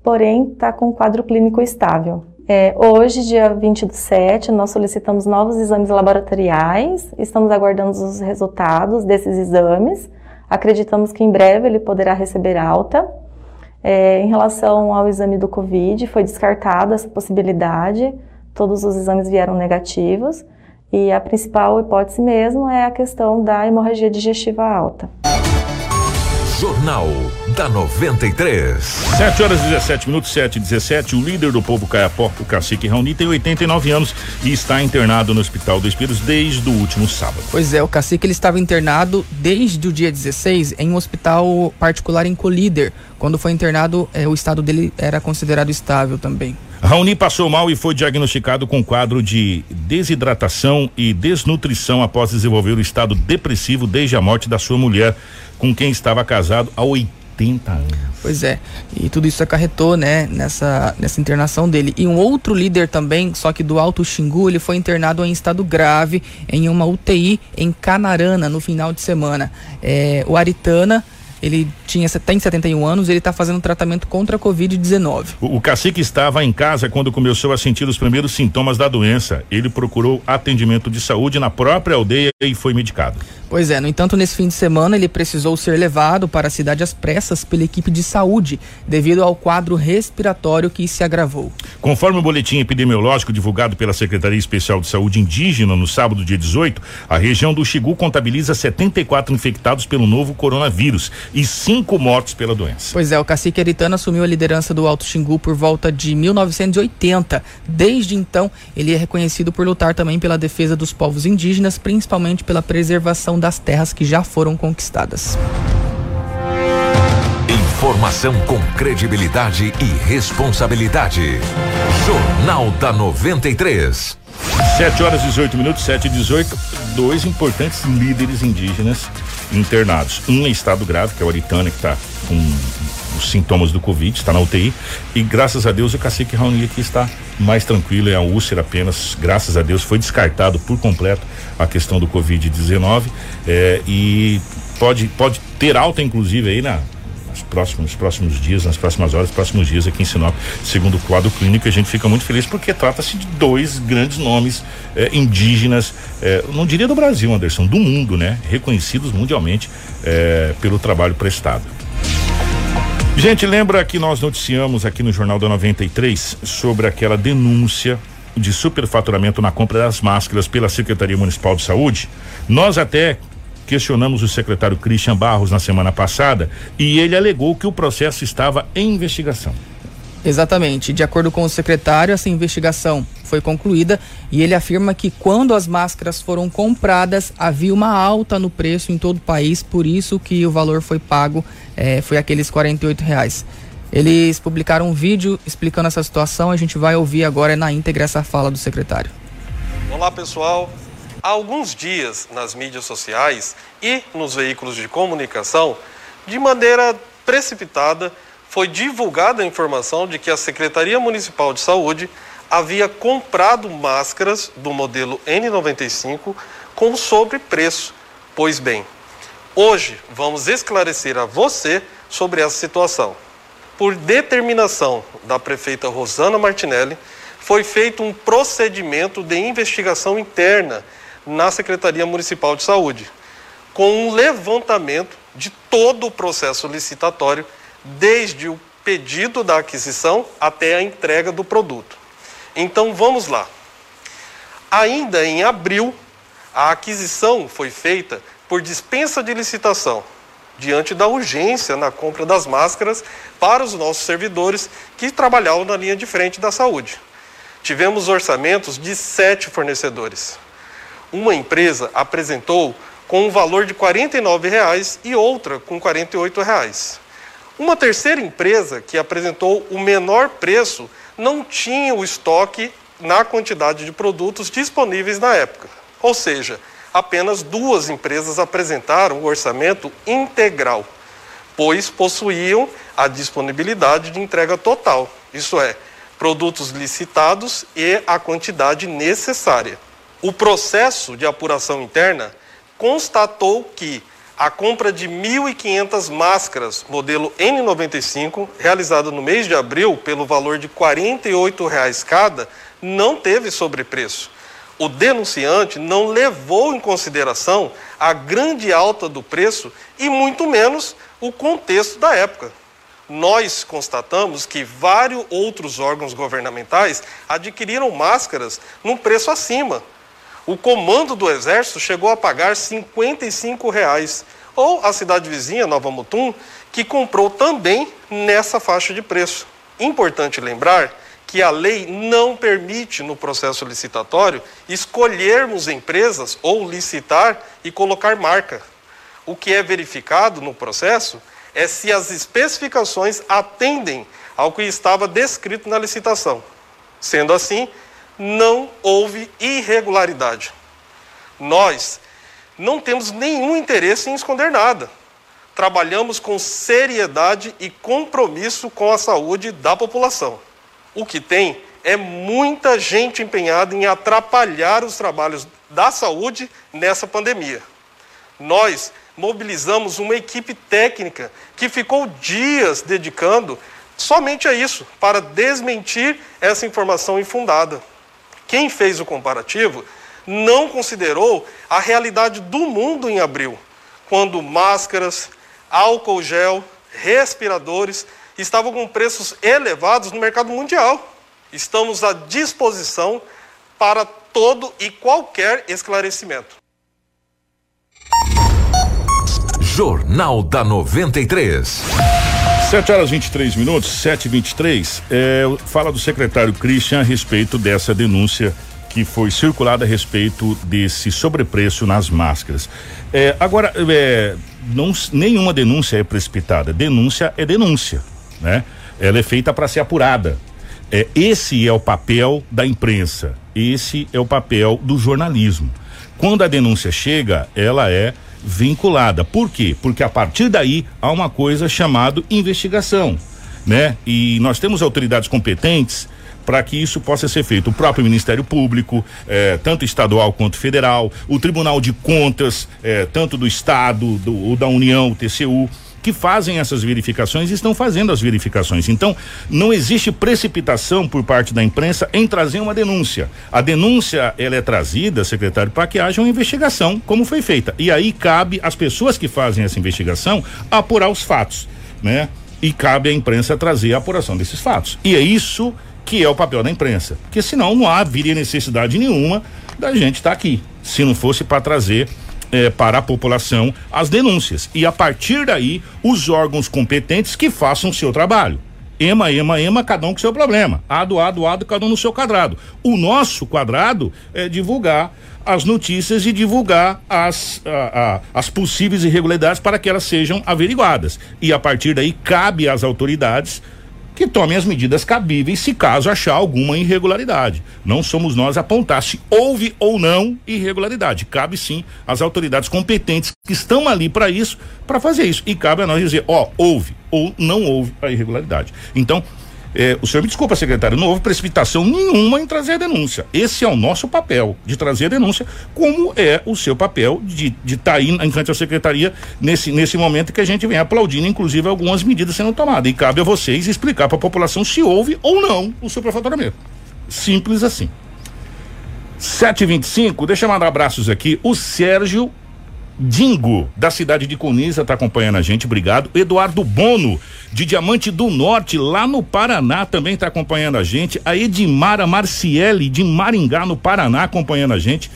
porém está com um quadro clínico estável. É, hoje, dia 20 do 7, nós solicitamos novos exames laboratoriais, estamos aguardando os resultados desses exames. Acreditamos que em breve ele poderá receber alta. É, em relação ao exame do Covid, foi descartada essa possibilidade, Todos os exames vieram negativos e a principal hipótese mesmo é a questão da hemorragia digestiva alta. Jornal da 93. 7 horas 17 minutos, 7 e 17. O líder do povo caiapó, o cacique Raoni, tem 89 anos e está internado no Hospital do Espíritos desde o último sábado. Pois é, o cacique ele estava internado desde o dia 16 em um hospital particular em Colíder. Quando foi internado, eh, o estado dele era considerado estável também. Raoni passou mal e foi diagnosticado com quadro de desidratação e desnutrição após desenvolver o estado depressivo desde a morte da sua mulher, com quem estava casado há 80 anos. Pois é, e tudo isso acarretou, né, nessa, nessa internação dele. E um outro líder também, só que do Alto Xingu, ele foi internado em estado grave em uma UTI em Canarana no final de semana. É, o Aritana ele tinha, tem 71 anos ele está fazendo tratamento contra a Covid-19. O, o cacique estava em casa quando começou a sentir os primeiros sintomas da doença. Ele procurou atendimento de saúde na própria aldeia e foi medicado. Pois é, no entanto, nesse fim de semana ele precisou ser levado para a cidade às pressas pela equipe de saúde, devido ao quadro respiratório que se agravou. Conforme o boletim epidemiológico divulgado pela Secretaria Especial de Saúde Indígena no sábado, dia 18, a região do Xigu contabiliza 74 infectados pelo novo coronavírus e cinco mortos pela doença. Pois é, o cacique Eritano assumiu a liderança do Alto Xingu por volta de 1980. Desde então, ele é reconhecido por lutar também pela defesa dos povos indígenas, principalmente pela preservação das terras que já foram conquistadas. Informação com credibilidade e responsabilidade. Jornal da 93. 7 horas 18 minutos, 7 e 18. Dois importantes líderes indígenas internados. Um em estado grave, que é o Aritana, que está com os sintomas do Covid, está na UTI. E graças a Deus o cacique Raoni aqui está mais tranquilo, é a úlcera apenas, graças a Deus, foi descartado por completo a questão do Covid-19 é, e pode, pode ter alta, inclusive, aí na, nos próximos, próximos dias, nas próximas horas, próximos dias aqui em Sinop, segundo o quadro clínico, a gente fica muito feliz porque trata-se de dois grandes nomes eh, indígenas, eh, não diria do Brasil, Anderson, do mundo, né? Reconhecidos mundialmente eh, pelo trabalho prestado. Gente, lembra que nós noticiamos aqui no Jornal da 93 sobre aquela denúncia de superfaturamento na compra das máscaras pela Secretaria Municipal de Saúde? Nós até questionamos o secretário Christian Barros na semana passada e ele alegou que o processo estava em investigação. Exatamente. De acordo com o secretário, essa investigação foi concluída e ele afirma que quando as máscaras foram compradas havia uma alta no preço em todo o país, por isso que o valor foi pago é, foi aqueles 48 reais. Eles publicaram um vídeo explicando essa situação, a gente vai ouvir agora na íntegra essa fala do secretário. Olá pessoal, há alguns dias nas mídias sociais e nos veículos de comunicação, de maneira precipitada, foi divulgada a informação de que a Secretaria Municipal de Saúde havia comprado máscaras do modelo N95 com sobrepreço. Pois bem, hoje vamos esclarecer a você sobre essa situação. Por determinação da prefeita Rosana Martinelli, foi feito um procedimento de investigação interna na Secretaria Municipal de Saúde, com um levantamento de todo o processo licitatório desde o pedido da aquisição até a entrega do produto. Então vamos lá. Ainda em abril, a aquisição foi feita por dispensa de licitação, diante da urgência na compra das máscaras para os nossos servidores que trabalhavam na linha de frente da saúde. Tivemos orçamentos de sete fornecedores. Uma empresa apresentou com um valor de R$ 49,00 e outra com R$ 48,00. Uma terceira empresa que apresentou o menor preço não tinha o estoque na quantidade de produtos disponíveis na época. Ou seja, apenas duas empresas apresentaram o orçamento integral, pois possuíam a disponibilidade de entrega total, isso é, produtos licitados e a quantidade necessária. O processo de apuração interna constatou que a compra de 1.500 máscaras modelo N95, realizada no mês de abril pelo valor de R$ 48,00 cada, não teve sobrepreço. O denunciante não levou em consideração a grande alta do preço e muito menos o contexto da época. nós constatamos que vários outros órgãos governamentais adquiriram máscaras num preço acima. O comando do Exército chegou a pagar 55 reais, ou a cidade vizinha, Nova Mutum, que comprou também nessa faixa de preço. Importante lembrar que a lei não permite, no processo licitatório, escolhermos empresas ou licitar e colocar marca. O que é verificado no processo é se as especificações atendem ao que estava descrito na licitação. Sendo assim, não houve irregularidade. Nós não temos nenhum interesse em esconder nada. Trabalhamos com seriedade e compromisso com a saúde da população. O que tem é muita gente empenhada em atrapalhar os trabalhos da saúde nessa pandemia. Nós mobilizamos uma equipe técnica que ficou dias dedicando somente a isso, para desmentir essa informação infundada. Quem fez o comparativo não considerou a realidade do mundo em abril, quando máscaras, álcool gel, respiradores estavam com preços elevados no mercado mundial. Estamos à disposição para todo e qualquer esclarecimento. Jornal da 93. 7 horas 23 minutos, 7 e 23 é, Fala do secretário Christian a respeito dessa denúncia que foi circulada a respeito desse sobrepreço nas máscaras. É, agora, é, não, nenhuma denúncia é precipitada. Denúncia é denúncia, né? Ela é feita para ser apurada. É, esse é o papel da imprensa. Esse é o papel do jornalismo. Quando a denúncia chega, ela é vinculada. Por quê? Porque a partir daí há uma coisa chamada investigação, né? E nós temos autoridades competentes para que isso possa ser feito. O próprio Ministério Público, eh, tanto estadual quanto federal, o Tribunal de Contas, eh, tanto do Estado, do, da União, o TCU que fazem essas verificações e estão fazendo as verificações. Então, não existe precipitação por parte da imprensa em trazer uma denúncia. A denúncia, ela é trazida, secretário, para que haja uma investigação, como foi feita. E aí cabe às pessoas que fazem essa investigação apurar os fatos, né? E cabe à imprensa trazer a apuração desses fatos. E é isso que é o papel da imprensa. Porque senão não haveria necessidade nenhuma da gente estar tá aqui. Se não fosse para trazer eh, para a população as denúncias. E a partir daí, os órgãos competentes que façam o seu trabalho. Ema, ema, ema, cada um com seu problema. Ado, ado, ado, cada um no seu quadrado. O nosso quadrado é divulgar as notícias e divulgar as, as possíveis irregularidades para que elas sejam averiguadas. E a partir daí cabe às autoridades que tomem as medidas cabíveis se caso achar alguma irregularidade. Não somos nós apontar se houve ou não irregularidade. Cabe sim às autoridades competentes que estão ali para isso, para fazer isso. E cabe a nós dizer, ó, houve ou não houve a irregularidade. Então, é, o senhor me desculpa, secretário, não houve precipitação nenhuma em trazer a denúncia. Esse é o nosso papel, de trazer a denúncia, como é o seu papel de estar tá aí em frente à secretaria nesse, nesse momento que a gente vem aplaudindo, inclusive, algumas medidas sendo tomadas. E cabe a vocês explicar para a população se houve ou não o superfaturamento. Simples assim. 725, deixa eu mandar abraços aqui. O Sérgio Dingo, da cidade de Cuniza, está acompanhando a gente, obrigado. Eduardo Bono, de Diamante do Norte, lá no Paraná, também está acompanhando a gente. A Edmara Marciele, de Maringá, no Paraná, acompanhando a gente.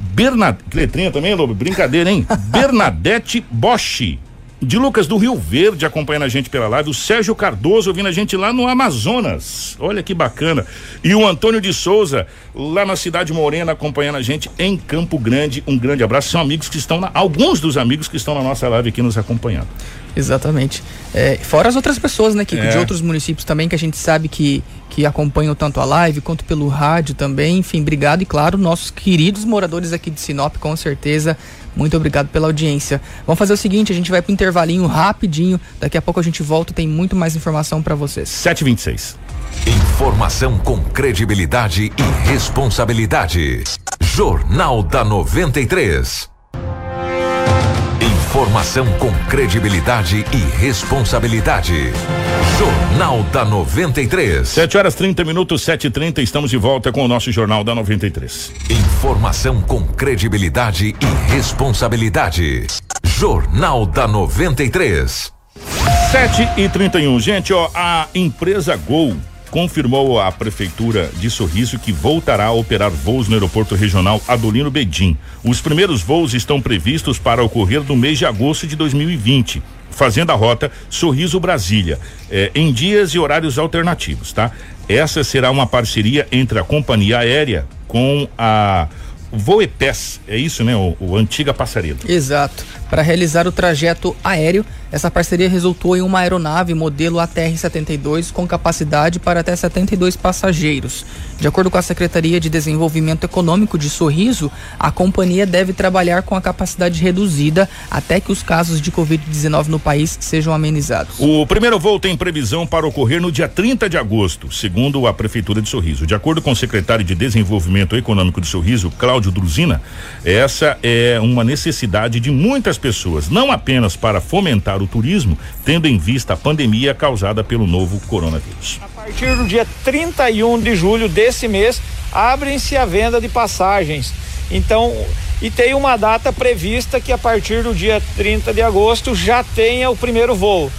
Bernadette, letrinha também, Lobo, brincadeira, hein? Bernadette Bosch, de Lucas do Rio Verde acompanhando a gente pela live, o Sérgio Cardoso ouvindo a gente lá no Amazonas. Olha que bacana. E o Antônio de Souza, lá na cidade Morena, acompanhando a gente em Campo Grande. Um grande abraço. São amigos que estão na, alguns dos amigos que estão na nossa live aqui nos acompanhando. Exatamente. É, fora as outras pessoas, né, Kiko, é. de outros municípios também que a gente sabe que, que acompanham tanto a live quanto pelo rádio também. Enfim, obrigado. E claro, nossos queridos moradores aqui de Sinop, com certeza. Muito obrigado pela audiência. Vamos fazer o seguinte, a gente vai pro intervalinho rapidinho. Daqui a pouco a gente volta, tem muito mais informação para vocês. 726. Informação com credibilidade e responsabilidade. Jornal da 93. Informação com credibilidade e responsabilidade. Jornal da 93. 7 horas 30 minutos, 7 e 30 estamos de volta com o nosso Jornal da 93. Informação com credibilidade e responsabilidade. Jornal da 93. 7 e 31 Gente, ó, a empresa Gol confirmou à Prefeitura de Sorriso que voltará a operar voos no Aeroporto Regional Adolino Bedim. Os primeiros voos estão previstos para ocorrer no mês de agosto de 2020 fazendo a rota Sorriso Brasília, eh, em dias e horários alternativos, tá? Essa será uma parceria entre a companhia aérea com a Voepes, é isso, né? O, o antiga passaredo. Exato. Para realizar o trajeto aéreo, essa parceria resultou em uma aeronave modelo ATR-72 com capacidade para até 72 passageiros. De acordo com a Secretaria de Desenvolvimento Econômico de Sorriso, a companhia deve trabalhar com a capacidade reduzida até que os casos de Covid-19 no país sejam amenizados. O primeiro voo tem previsão para ocorrer no dia 30 de agosto, segundo a Prefeitura de Sorriso. De acordo com o secretário de Desenvolvimento Econômico de Sorriso, Cláudio Druzina, essa é uma necessidade de muitas pessoas, não apenas para fomentar o turismo, tendo em vista a pandemia causada pelo novo coronavírus. A partir do dia 31 de julho desse mês, abrem-se a venda de passagens. Então, e tem uma data prevista que a partir do dia 30 de agosto já tenha o primeiro voo.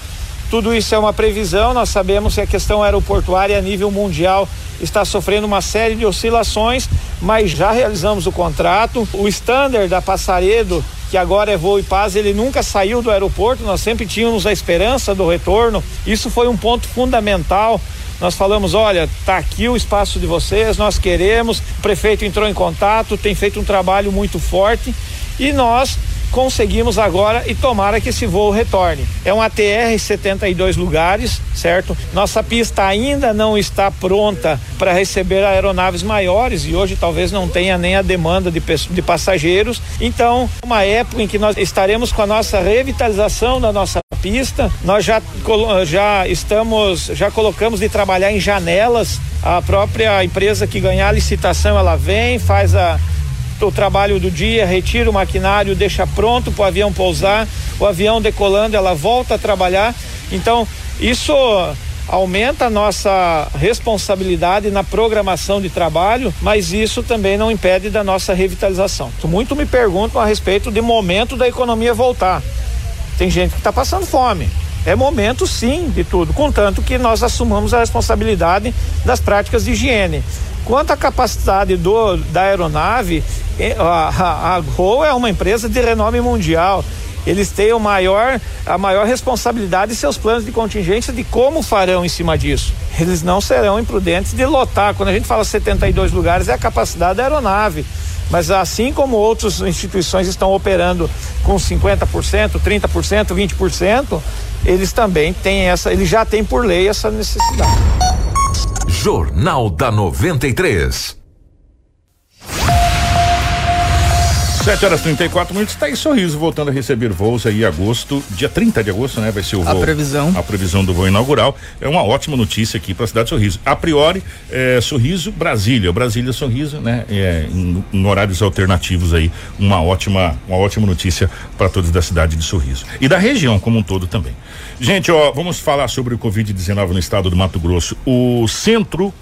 Tudo isso é uma previsão, nós sabemos que a questão aeroportuária a nível mundial está sofrendo uma série de oscilações, mas já realizamos o contrato. O standard da Passaredo, que agora é voo e paz, ele nunca saiu do aeroporto, nós sempre tínhamos a esperança do retorno. Isso foi um ponto fundamental. Nós falamos, olha, tá aqui o espaço de vocês, nós queremos. O prefeito entrou em contato, tem feito um trabalho muito forte e nós conseguimos agora e tomara que esse voo retorne. É um ATR 72 lugares, certo? Nossa pista ainda não está pronta para receber aeronaves maiores e hoje talvez não tenha nem a demanda de, de passageiros. Então, uma época em que nós estaremos com a nossa revitalização da nossa pista, nós já, já estamos, já colocamos de trabalhar em janelas. A própria empresa que ganhar a licitação, ela vem, faz a o trabalho do dia, retira o maquinário, deixa pronto para o avião pousar, o avião decolando, ela volta a trabalhar. Então, isso aumenta a nossa responsabilidade na programação de trabalho, mas isso também não impede da nossa revitalização. Muito me perguntam a respeito de momento da economia voltar. Tem gente que está passando fome. É momento sim de tudo, contanto que nós assumamos a responsabilidade das práticas de higiene. Quanto à capacidade do, da aeronave, a, a, a Gol é uma empresa de renome mundial. Eles têm o maior, a maior responsabilidade em seus planos de contingência de como farão em cima disso. Eles não serão imprudentes de lotar. Quando a gente fala 72 lugares, é a capacidade da aeronave. Mas assim como outras instituições estão operando com 50%, 30%, 20%, eles também têm essa, eles já têm por lei essa necessidade. Jornal da 93. 7 horas 34 minutos, está aí Sorriso voltando a receber voos aí em agosto, dia 30 de agosto, né? Vai ser o voo. A previsão. A previsão do voo inaugural. É uma ótima notícia aqui para a cidade de Sorriso. A priori, é, Sorriso, Brasília. Brasília Sorriso, né? É, em, em, horários alternativos aí. Uma ótima, uma ótima notícia para todos da cidade de Sorriso. E da região como um todo também. Gente, ó, vamos falar sobre o Covid-19 no estado do Mato Grosso. O centro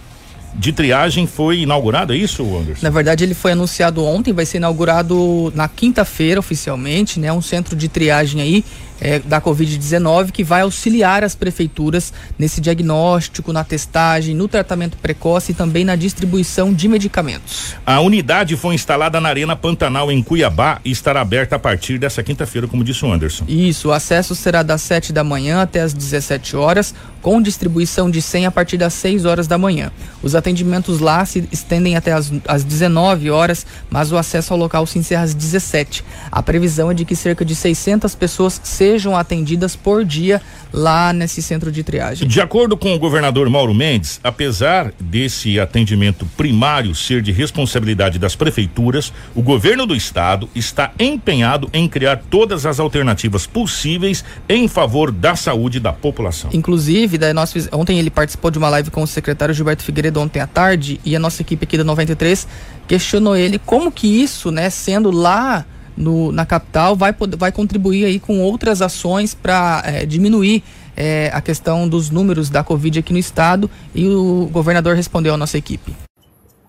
de triagem foi inaugurado, é isso, Anderson? Na verdade, ele foi anunciado ontem, vai ser inaugurado na quinta-feira oficialmente, né? Um centro de triagem aí é, da Covid-19 que vai auxiliar as prefeituras nesse diagnóstico, na testagem, no tratamento precoce e também na distribuição de medicamentos. A unidade foi instalada na Arena Pantanal em Cuiabá e estará aberta a partir dessa quinta-feira, como disse o Anderson. Isso, o acesso será das 7 da manhã até as 17 horas, com distribuição de 100 a partir das 6 horas da manhã. Os atendimentos lá se estendem até as, as 19 horas, mas o acesso ao local se encerra às 17. A previsão é de que cerca de 600 pessoas sejam atendidas por dia lá nesse centro de triagem. De acordo com o governador Mauro Mendes, apesar desse atendimento primário ser de responsabilidade das prefeituras, o governo do estado está empenhado em criar todas as alternativas possíveis em favor da saúde da população. Inclusive, daí nós fiz, ontem ele participou de uma live com o secretário Gilberto Figueiredo ontem à tarde e a nossa equipe aqui da 93 questionou ele como que isso, né, sendo lá no, na capital vai, vai contribuir aí com outras ações para é, diminuir é, a questão dos números da Covid aqui no estado e o governador respondeu à nossa equipe.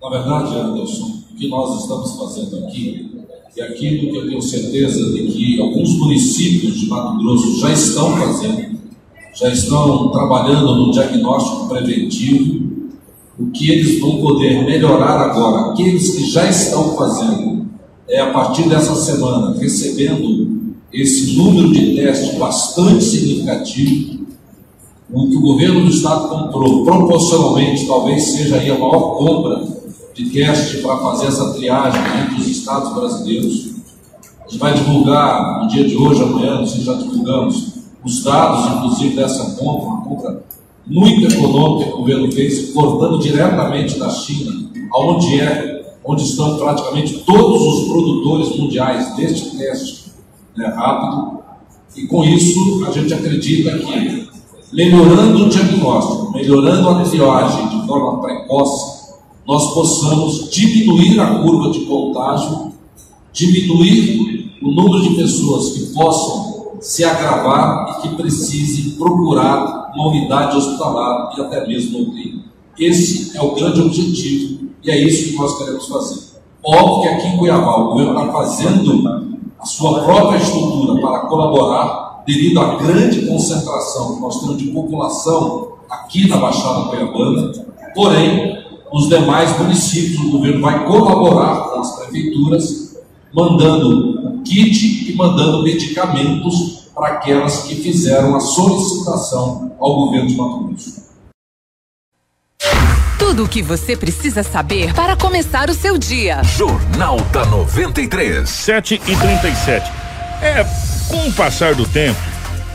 Na verdade, Anderson, o que nós estamos fazendo aqui é aquilo que eu tenho certeza de que alguns municípios de Mato Grosso já estão fazendo, já estão trabalhando no diagnóstico preventivo. O que eles vão poder melhorar agora, aqueles que já estão fazendo, é a partir dessa semana, recebendo esse número de testes bastante significativo, o que o governo do estado comprou proporcionalmente, talvez seja aí a maior compra de teste para fazer essa triagem entre os estados brasileiros. A gente vai divulgar no dia de hoje, amanhã, nós já divulgamos os dados, inclusive, dessa compra, uma compra muito econômica que o governo fez, cortando diretamente da China, aonde é, onde estão praticamente todos os produtores mundiais deste teste né, rápido. E com isso, a gente acredita que, melhorando o diagnóstico, melhorando a triagem de forma precoce, nós possamos diminuir a curva de contágio, diminuir o número de pessoas que possam se agravar e que precise procurar uma unidade hospitalar e até mesmo UTI. Esse é o grande objetivo e é isso que nós queremos fazer. Óbvio que aqui em Cuiabá o governo está fazendo a sua própria estrutura para colaborar devido à grande concentração que nós temos de população aqui na Baixada Cuiabana, porém, os demais municípios, o governo vai colaborar com as prefeituras, mandando o kit e mandando medicamentos para aquelas que fizeram a solicitação ao governo de Mato Grosso. Tudo o que você precisa saber para começar o seu dia. Jornal da 93. 7 e 37. É, com o passar do tempo,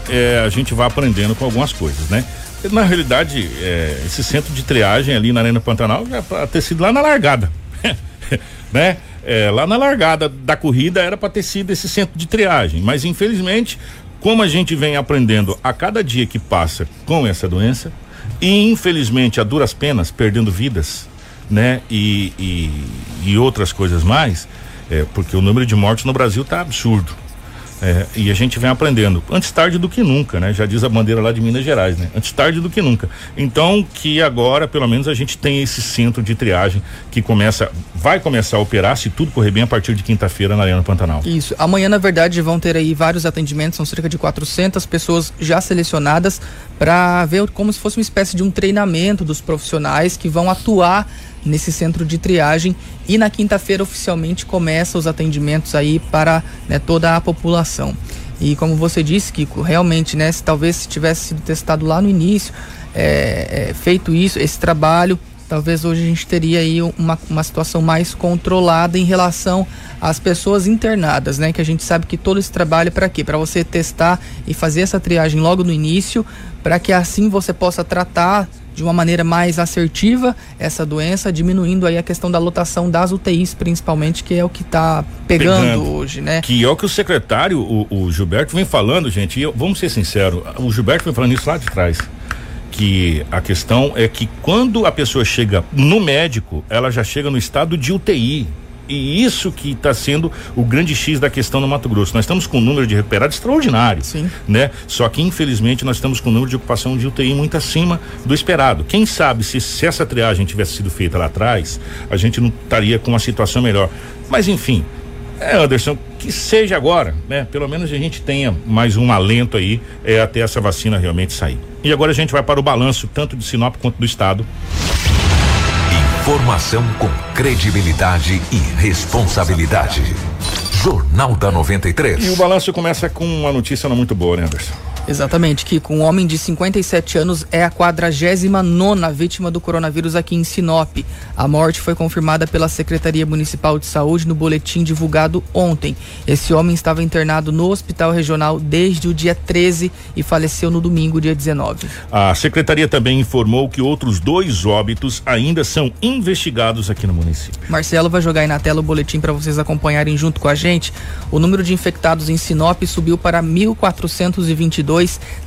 é, a gente vai aprendendo com algumas coisas, né? Na realidade, é, esse centro de triagem ali na Arena Pantanal já para ter sido lá na largada, né? É, lá na largada da corrida era para ter sido esse centro de triagem, mas infelizmente, como a gente vem aprendendo a cada dia que passa com essa doença, e infelizmente a duras penas, perdendo vidas, né? E, e, e outras coisas mais, é, porque o número de mortes no Brasil tá absurdo. É, e a gente vem aprendendo. Antes tarde do que nunca, né? Já diz a bandeira lá de Minas Gerais, né? Antes tarde do que nunca. Então, que agora, pelo menos, a gente tem esse centro de triagem que começa, vai começar a operar, se tudo correr bem, a partir de quinta-feira na Arena Pantanal. Isso. Amanhã, na verdade, vão ter aí vários atendimentos, são cerca de 400 pessoas já selecionadas para ver como se fosse uma espécie de um treinamento dos profissionais que vão atuar nesse centro de triagem e na quinta-feira oficialmente começa os atendimentos aí para né, toda a população. E como você disse, Kiko, realmente, né, se talvez se tivesse sido testado lá no início, é, é, feito isso, esse trabalho, talvez hoje a gente teria aí uma, uma situação mais controlada em relação às pessoas internadas, né? Que a gente sabe que todo esse trabalho é para quê? Para você testar e fazer essa triagem logo no início, para que assim você possa tratar de uma maneira mais assertiva essa doença, diminuindo aí a questão da lotação das UTIs, principalmente, que é o que está pegando, pegando, hoje, né? Que é o que o secretário, o, o Gilberto, vem falando, gente, e eu, vamos ser sinceros, o Gilberto vem falando isso lá de trás. Que a questão é que quando a pessoa chega no médico, ela já chega no estado de UTI. E isso que está sendo o grande X da questão no Mato Grosso. Nós estamos com um número de recuperados extraordinário. Sim. Né? Só que, infelizmente, nós estamos com um número de ocupação de UTI muito acima do esperado. Quem sabe se, se essa triagem tivesse sido feita lá atrás, a gente não estaria com uma situação melhor. Mas, enfim, é, Anderson, que seja agora, né? Pelo menos a gente tenha mais um alento aí é, até essa vacina realmente sair. E agora a gente vai para o balanço, tanto de Sinop quanto do Estado. Informação com credibilidade e responsabilidade. Jornal da 93. E o balanço começa com uma notícia não muito boa, né, Anderson? Exatamente, que com um homem de 57 anos é a 49 vítima do coronavírus aqui em Sinop. A morte foi confirmada pela Secretaria Municipal de Saúde no boletim divulgado ontem. Esse homem estava internado no Hospital Regional desde o dia 13 e faleceu no domingo, dia 19. A secretaria também informou que outros dois óbitos ainda são investigados aqui no município. Marcelo vai jogar aí na tela o boletim para vocês acompanharem junto com a gente. O número de infectados em Sinop subiu para 1.422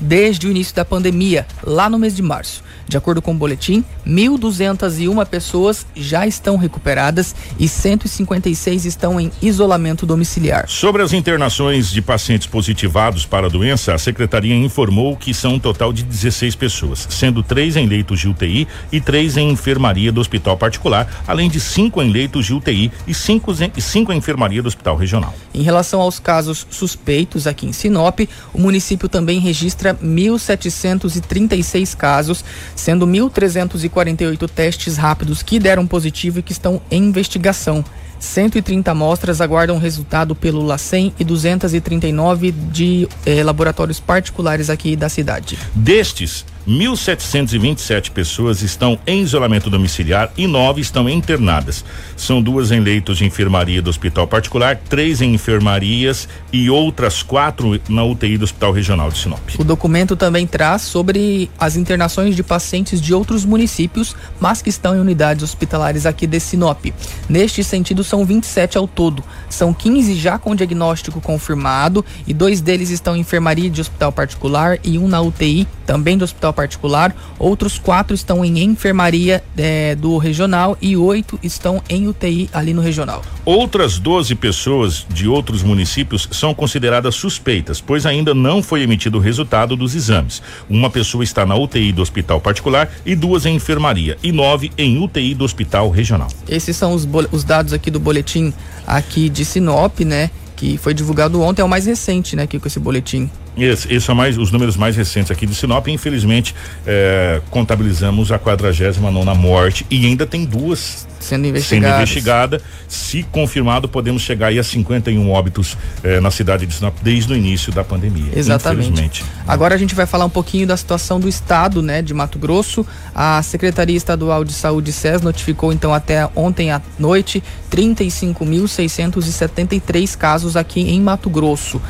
desde o início da pandemia, lá no mês de março. De acordo com o boletim, 1.201 pessoas já estão recuperadas e 156 estão em isolamento domiciliar. Sobre as internações de pacientes positivados para a doença, a secretaria informou que são um total de 16 pessoas, sendo três em leitos de UTI e três em enfermaria do hospital particular, além de cinco em leitos de UTI e cinco, cinco em enfermaria do hospital regional. Em relação aos casos suspeitos aqui em Sinop, o município também registra 1.736 casos, sendo 1.348 testes rápidos que deram positivo e que estão em investigação. 130 amostras aguardam resultado pelo LACEN e 239 de eh, laboratórios particulares aqui da cidade. Destes, 1.727 pessoas estão em isolamento domiciliar e nove estão internadas. São duas em leitos de enfermaria do hospital particular, três em enfermarias e outras quatro na UTI do Hospital Regional de Sinop. O documento também traz sobre as internações de pacientes de outros municípios, mas que estão em unidades hospitalares aqui de Sinop. Neste sentido, são 27 ao todo. São 15 já com diagnóstico confirmado e dois deles estão em enfermaria de hospital particular e um na UTI, também do hospital particular, outros quatro estão em enfermaria é, do regional e oito estão em UTI ali no regional. Outras 12 pessoas de outros municípios são consideradas suspeitas, pois ainda não foi emitido o resultado dos exames. Uma pessoa está na UTI do hospital particular e duas em enfermaria e nove em UTI do hospital regional. Esses são os, os dados aqui do boletim aqui de Sinop, né? Que foi divulgado ontem, é o mais recente, né? Aqui com esse boletim. Esse, esses são mais os números mais recentes aqui de Sinop. Infelizmente, é, contabilizamos a 49 nona morte e ainda tem duas sendo investigadas. Sendo investigada. Se confirmado, podemos chegar aí a 51 óbitos eh, na cidade de Sinop desde o início da pandemia. Exatamente. Agora a gente vai falar um pouquinho da situação do estado, né, de Mato Grosso. A Secretaria Estadual de Saúde SES notificou então até ontem à noite 35.673 casos aqui em Mato Grosso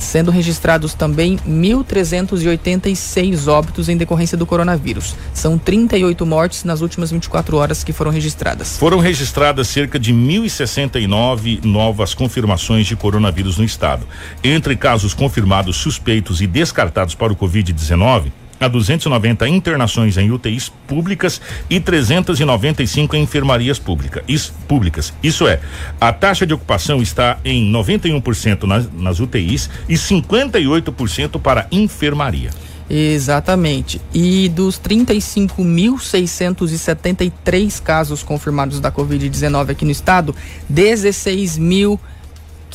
sendo registrados também 1.386 óbitos em decorrência do coronavírus. São 38 mortes nas últimas 24 horas que foram registradas. Foram registradas cerca de 1.069 novas confirmações de coronavírus no estado. Entre casos confirmados, suspeitos e descartados para o Covid-19, a 290 internações em UTIs públicas e 395 em enfermarias pública, is, públicas. Isso é, a taxa de ocupação está em 91% nas, nas UTIs e 58% para enfermaria. Exatamente. E dos 35.673 casos confirmados da Covid-19 aqui no estado, 16 mil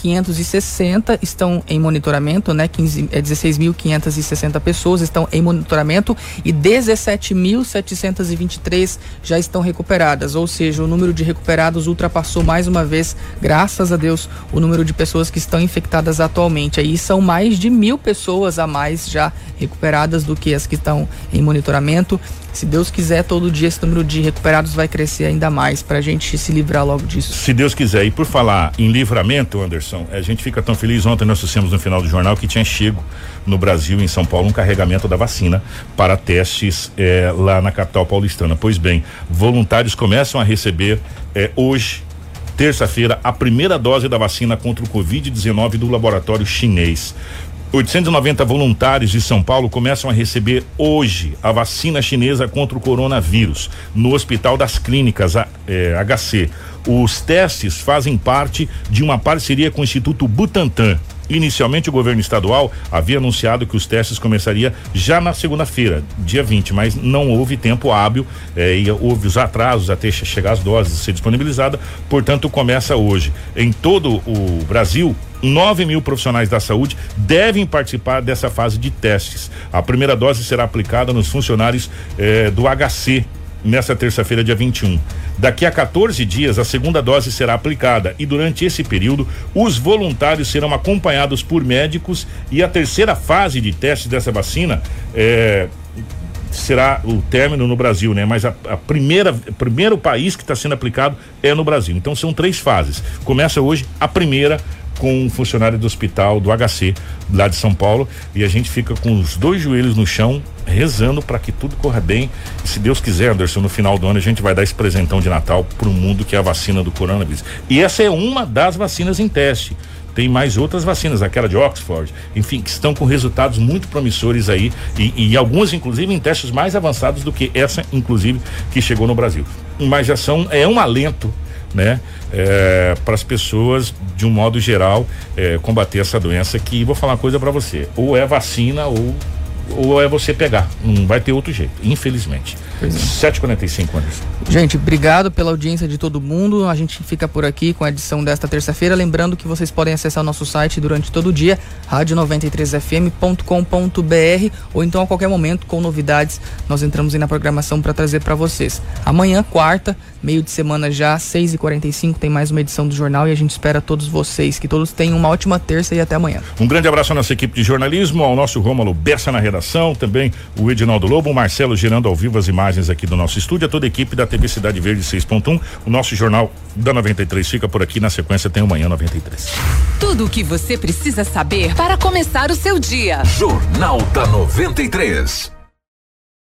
560 estão em monitoramento, né? 15, é 16.560 pessoas estão em monitoramento e 17.723 já estão recuperadas, ou seja, o número de recuperados ultrapassou mais uma vez, graças a Deus, o número de pessoas que estão infectadas atualmente. Aí são mais de mil pessoas a mais já recuperadas do que as que estão em monitoramento. Se Deus quiser, todo dia esse número de recuperados vai crescer ainda mais para a gente se livrar logo disso. Se Deus quiser. E por falar em livramento, Anderson, a gente fica tão feliz. Ontem nós dissemos no final do jornal que tinha chego no Brasil, em São Paulo, um carregamento da vacina para testes eh, lá na capital paulistana. Pois bem, voluntários começam a receber eh, hoje terça-feira a primeira dose da vacina contra o Covid-19 do laboratório chinês. 890 voluntários de São Paulo começam a receber hoje a vacina chinesa contra o coronavírus no Hospital das Clínicas a, é, HC. Os testes fazem parte de uma parceria com o Instituto Butantan. Inicialmente, o governo estadual havia anunciado que os testes começariam já na segunda-feira, dia 20, mas não houve tempo hábil eh, e houve os atrasos até chegar as doses ser disponibilizada, portanto, começa hoje. Em todo o Brasil, 9 mil profissionais da saúde devem participar dessa fase de testes. A primeira dose será aplicada nos funcionários eh, do HC nessa terça-feira, dia 21. Daqui a 14 dias, a segunda dose será aplicada e durante esse período, os voluntários serão acompanhados por médicos e a terceira fase de teste dessa vacina é, será o término no Brasil, né? Mas a, a primeira, primeiro país que está sendo aplicado é no Brasil. Então são três fases. Começa hoje a primeira com um funcionário do hospital do HC lá de São Paulo e a gente fica com os dois joelhos no chão rezando para que tudo corra bem e se Deus quiser, Anderson, no final do ano a gente vai dar esse presentão de Natal para o mundo que é a vacina do coronavírus. E essa é uma das vacinas em teste. Tem mais outras vacinas, aquela de Oxford, enfim, que estão com resultados muito promissores aí e, e algumas, inclusive, em testes mais avançados do que essa, inclusive, que chegou no Brasil. Mas já são, é um alento né? É, para as pessoas, de um modo geral, é, combater essa doença que, vou falar uma coisa para você, ou é vacina ou ou é você pegar. Não vai ter outro jeito, infelizmente. Pois é. 7h45, Anderson. Gente, obrigado pela audiência de todo mundo. A gente fica por aqui com a edição desta terça-feira. Lembrando que vocês podem acessar o nosso site durante todo o dia, rádio93fm.com.br ou então a qualquer momento com novidades. Nós entramos aí na programação para trazer para vocês. Amanhã, quarta, meio de semana já, 6h45, tem mais uma edição do jornal e a gente espera todos vocês. Que todos tenham uma ótima terça e até amanhã. Um grande abraço à nossa equipe de jornalismo, ao nosso Rômulo Bessa na redação, também o Edinaldo Lobo, o Marcelo gerando ao vivo as imagens aqui do nosso estúdio, a toda a equipe da TV Cidade Verde 6.1. O nosso jornal da 93 fica por aqui. Na sequência tem o Manhã 93. Tudo o que você precisa saber para começar o seu dia. Jornal da 93.